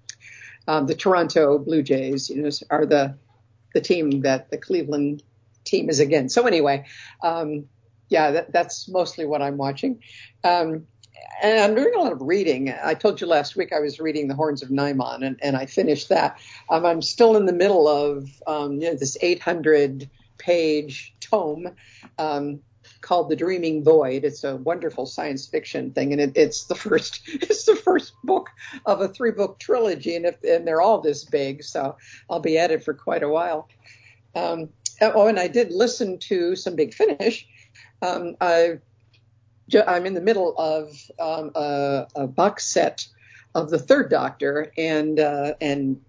Speaker 4: Um, the Toronto Blue Jays, you know, are the the team that the Cleveland team is against. So anyway, um, yeah, that, that's mostly what I'm watching. Um, and I'm doing a lot of reading. I told you last week I was reading The Horns of Nimon, and, and I finished that. Um, I'm still in the middle of um, you know, this 800 page tome um, called The Dreaming Void. It's a wonderful science fiction thing, and it, it's the first it's the first book of a three book trilogy, and if and they're all this big, so I'll be at it for quite a while. Um, oh, and I did listen to some Big Finish. Um, I I'm in the middle of um, a, a box set of the Third Doctor, and uh, and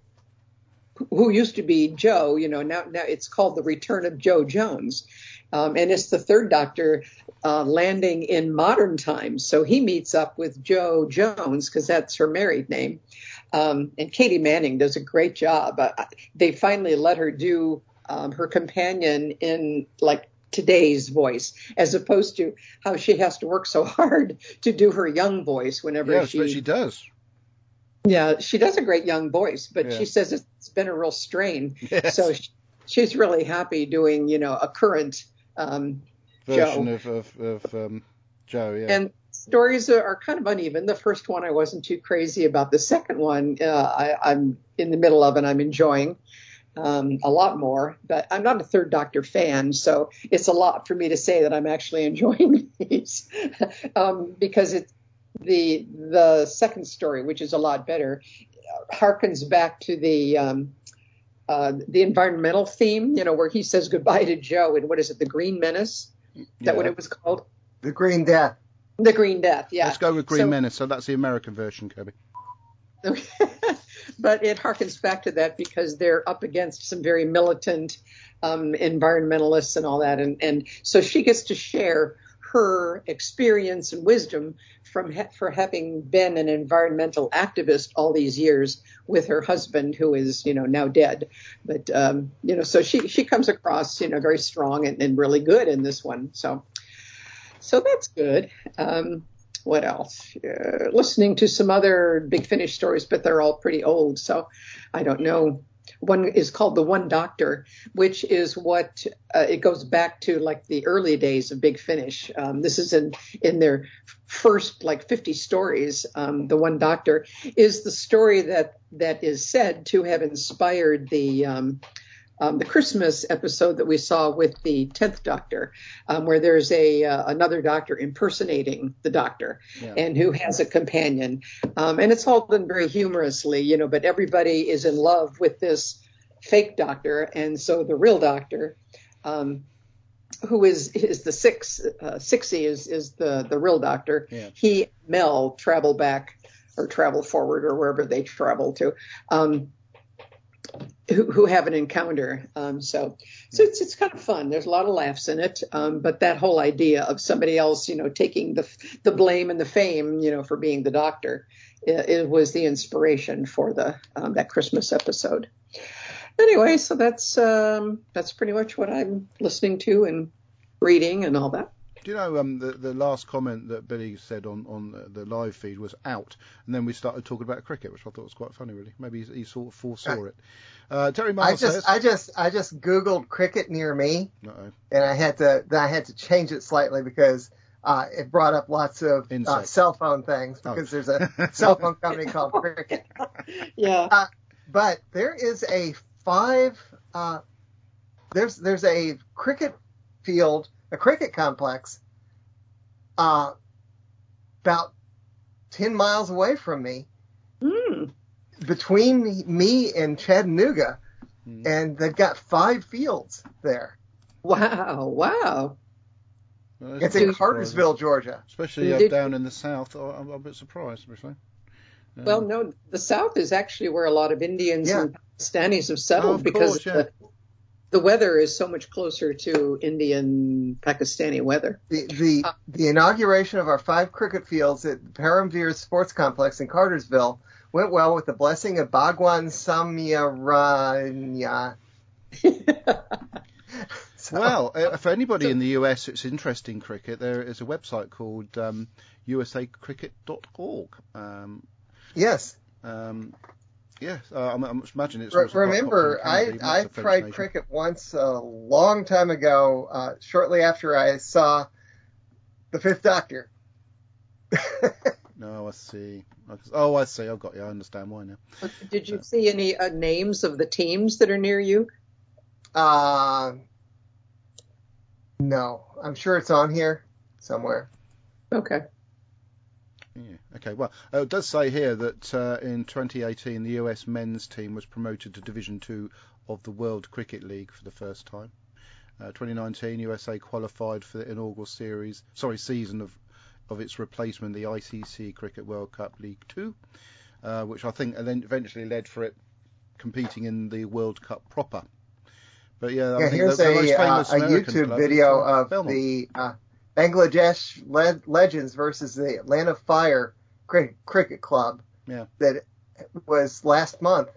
Speaker 4: who used to be Jo. You know, now now it's called the Return of Jo Jones, um, and it's the Third Doctor uh, landing in modern times. So he meets up with Jo Jones because that's her married name. Um, and Katy Manning does a great job. Uh, they finally let her do um, her companion in like today's voice, as opposed to how she has to work so hard to do her young voice whenever
Speaker 2: Yes,
Speaker 4: she.
Speaker 2: but she does.
Speaker 4: Yeah, she does a great young voice, but
Speaker 2: Yeah.
Speaker 4: she says it's been a real strain.
Speaker 2: Yes.
Speaker 4: So she, she's really happy doing, you know, a current um,
Speaker 2: Version
Speaker 4: Jo.
Speaker 2: of of, of um, Jo. Yeah.
Speaker 4: And stories are, kind of uneven. The first one I wasn't too crazy about. The second one uh, I, I'm in the middle of and I'm enjoying um, a lot more. But I'm not a Third Doctor fan, so it's a lot for me to say that I'm actually enjoying these um, because it the the second story, which is a lot better, harkens back to the um, uh, the environmental theme. You know, where he says goodbye to Jo and what is it, the Green Menace? Is that what it was called?
Speaker 3: The Green Death.
Speaker 4: The Green Death, yeah.
Speaker 2: Let's go with Green
Speaker 4: So-
Speaker 2: Menace. So that's the American version, Kirby.
Speaker 4: but it harkens back to that because they're up against some very militant um, environmentalists and all that, and and so she gets to share her experience and wisdom from ha- for having been an environmental activist all these years with her husband who is you know now dead. But um, you know so she she comes across you know very strong and, and really good in this one. So so that's good. Um, What else? Uh, listening to some other Big Finish stories, but they're all pretty old, so I don't know. One is called The One Doctor, which is what uh, it goes back to like the early days of Big Finish. Um, this is in in their first like 50 stories. Um, the One Doctor is the story that that is said to have inspired the um, um, the Christmas episode that we saw with the tenth Doctor, um, where there's a uh, another Doctor impersonating the Doctor,
Speaker 2: Yeah.
Speaker 4: and who has a companion, um, and it's all done very humorously, you know. But everybody is in love with this fake Doctor, and so the real Doctor. Um, who is is the six uh, sixty is is the the real doctor.
Speaker 2: Yeah.
Speaker 4: He Mel travel back or travel forward or wherever they travel to. Who, who have an encounter. Um, so, so it's, it's kind of fun. There's a lot of laughs in it. Um, but that whole idea of somebody else, you know, taking the, the blame and the fame, you know, for being the doctor, it, it was the inspiration for the, um, that Christmas episode. Anyway, so that's, um, that's pretty much what I'm listening to and reading and all that.
Speaker 2: Do you know um, the the last comment that Billy said on on the- the live feed was out, and then we started talking about cricket, which I thought was quite funny, really. Maybe he, he sort of foresaw it. Uh, Terry
Speaker 3: I
Speaker 2: Miles
Speaker 3: just
Speaker 2: says,
Speaker 3: I just I just googled cricket near me,
Speaker 2: Uh-oh.
Speaker 3: and I had to then I had to change it slightly because uh, it brought up lots of uh, cell phone things
Speaker 2: Oh.
Speaker 3: because there's a cell phone company called Cricket.
Speaker 4: Yeah.
Speaker 3: But there is a five uh, there's there's a cricket field, a cricket complex, uh, about ten miles away from me,
Speaker 4: Hmm.
Speaker 3: between me- me and Chattanooga,
Speaker 2: Hmm.
Speaker 3: and they've got five fields there.
Speaker 4: Wow. Wow.
Speaker 2: Well,
Speaker 3: It's in. Cartersville, Georgia.
Speaker 2: Especially uh,
Speaker 4: Did-
Speaker 2: down in the south. I- I'm, I'm a bit surprised, obviously. Um,
Speaker 4: Well, no, the South is actually where a lot of Indians
Speaker 3: Yeah.
Speaker 4: and Pakistanis have
Speaker 2: Oh,
Speaker 4: settled
Speaker 2: of
Speaker 4: because
Speaker 2: course, yeah.
Speaker 4: the, the weather is so much closer to Indian Pakistani weather.
Speaker 3: The the,
Speaker 4: Uh,
Speaker 3: the inauguration of our five cricket fields at Paramveer Sports Complex in Cartersville went well with the blessing of Bhagwan Samyaranya. So-
Speaker 2: Well, uh, for anybody in the US that's interested in cricket, there is a website called um, usacricket.org. Um,
Speaker 3: yes.
Speaker 2: um, yes, uh, I'm, I'm imagine it's
Speaker 3: Re- remember, I
Speaker 2: Canada, even though
Speaker 3: I
Speaker 2: it's a French
Speaker 3: tried cricket once a long time ago, uh, shortly after I saw the Fifth Doctor.
Speaker 2: No, I see. Oh, I see. I've got you. I understand why now.
Speaker 4: Did you see any uh, names of the teams that are near you?
Speaker 3: uh, no, I'm sure it's on here somewhere.
Speaker 4: Okay.
Speaker 2: Okay. Well, uh, it does say here that uh, in 2018 the US men's team was promoted to Division Two of the World Cricket League for the first time. Uh, 2019 USA qualified for the inaugural series, sorry, season of of its replacement, the ICC Cricket World Cup League Two, uh, which I think eventually led for it competing in the World Cup proper. But yeah, I
Speaker 3: Yeah,
Speaker 2: think
Speaker 3: here's
Speaker 2: the, the most
Speaker 3: a, uh,
Speaker 2: famous
Speaker 3: a YouTube video
Speaker 2: uh,
Speaker 3: of
Speaker 2: Belmont.
Speaker 3: the uh, Bangladesh le- Legends versus the Atlanta Fire Cricket, Cricket Club.
Speaker 2: Yeah.
Speaker 3: That was last month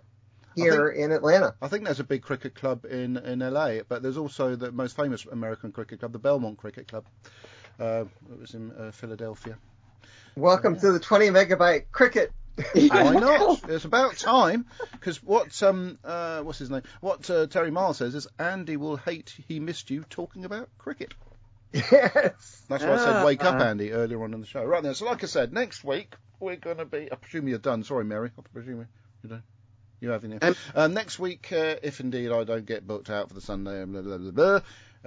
Speaker 3: here in Atlanta.
Speaker 2: I think there's a big cricket club in, in LA, but there's also the most famous American cricket club, the Belmont Cricket Club. Uh, it was in uh, Philadelphia.
Speaker 3: Welcome to the 20 megabyte cricket.
Speaker 2: Why not? It's about time, because what um uh what's his name? What uh, Terry Miles says is Andy will hate he missed you talking about cricket.
Speaker 3: yes.
Speaker 2: That's why I said
Speaker 4: Ah.
Speaker 2: wake up, Andy, earlier on in the show. Right then, so like I said, next week we're going to be. I presume you're done. Sorry, Mary. I presume you- you don't. You haven't yet.
Speaker 4: Um,
Speaker 2: Uh, next week, uh, if indeed I don't get booked out for the Sunday, blah, blah, blah, blah,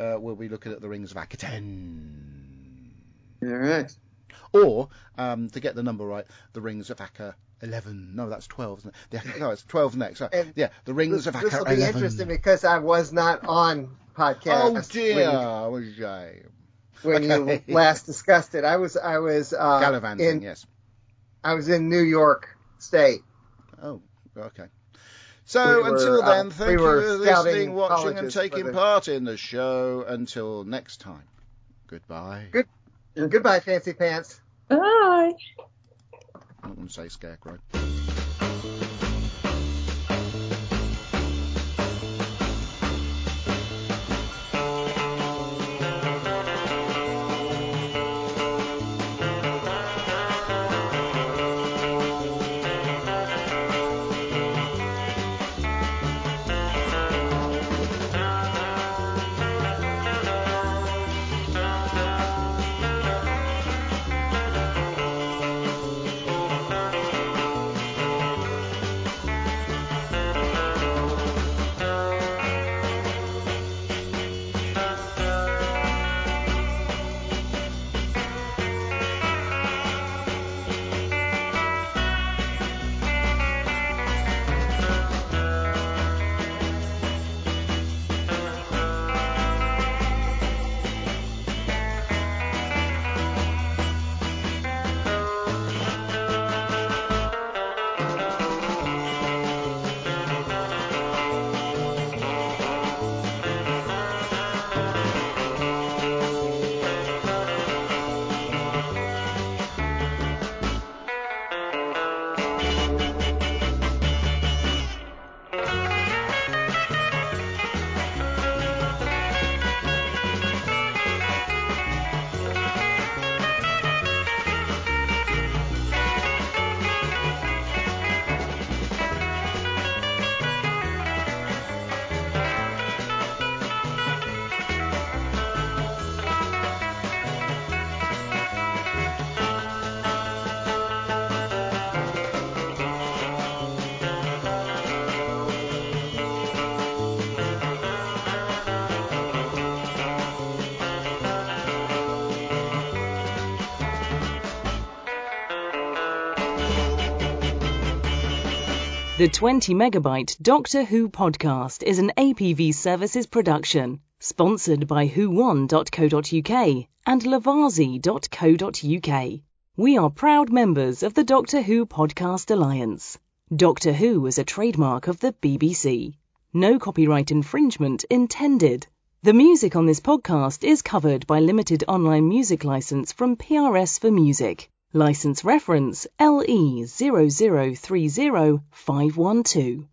Speaker 2: uh, we'll be looking at the Rings of Akhaten.
Speaker 4: All right.
Speaker 2: Or, um, to get the number right, the Rings of Akka 11. No, that's 12, isn't it? The, Akka- no, it's 12 next. Uh, yeah, the Rings
Speaker 3: This,
Speaker 2: of
Speaker 3: this will be
Speaker 2: 11.
Speaker 3: interesting because I was not on podcast.
Speaker 2: Oh dear, what a shame.
Speaker 3: When, you- when
Speaker 2: Okay.
Speaker 3: you last discussed it, I was I was uh,
Speaker 2: Gallivanting,
Speaker 3: in
Speaker 2: yes.
Speaker 3: I was in New York State.
Speaker 2: Oh, okay. So
Speaker 3: We
Speaker 2: until
Speaker 3: uh,
Speaker 2: then,
Speaker 3: we
Speaker 2: thank
Speaker 3: were
Speaker 2: you for listening, watching, and taking
Speaker 3: the-
Speaker 2: part in the show. Until next time, goodbye.
Speaker 3: Good. Goodbye, fancy pants.
Speaker 4: Bye.
Speaker 2: I'm not going to say scarecrow.
Speaker 8: The 20 megabyte Doctor Who podcast is an APV services production, sponsored by whowon.co.uk and lovarzi.co.uk. We are proud members of the Doctor Who Podcast Alliance. Doctor Who is a trademark of the BBC. No copyright infringement intended. The music on this podcast is covered by limited online music license from PRS for Music. License reference LE0030512.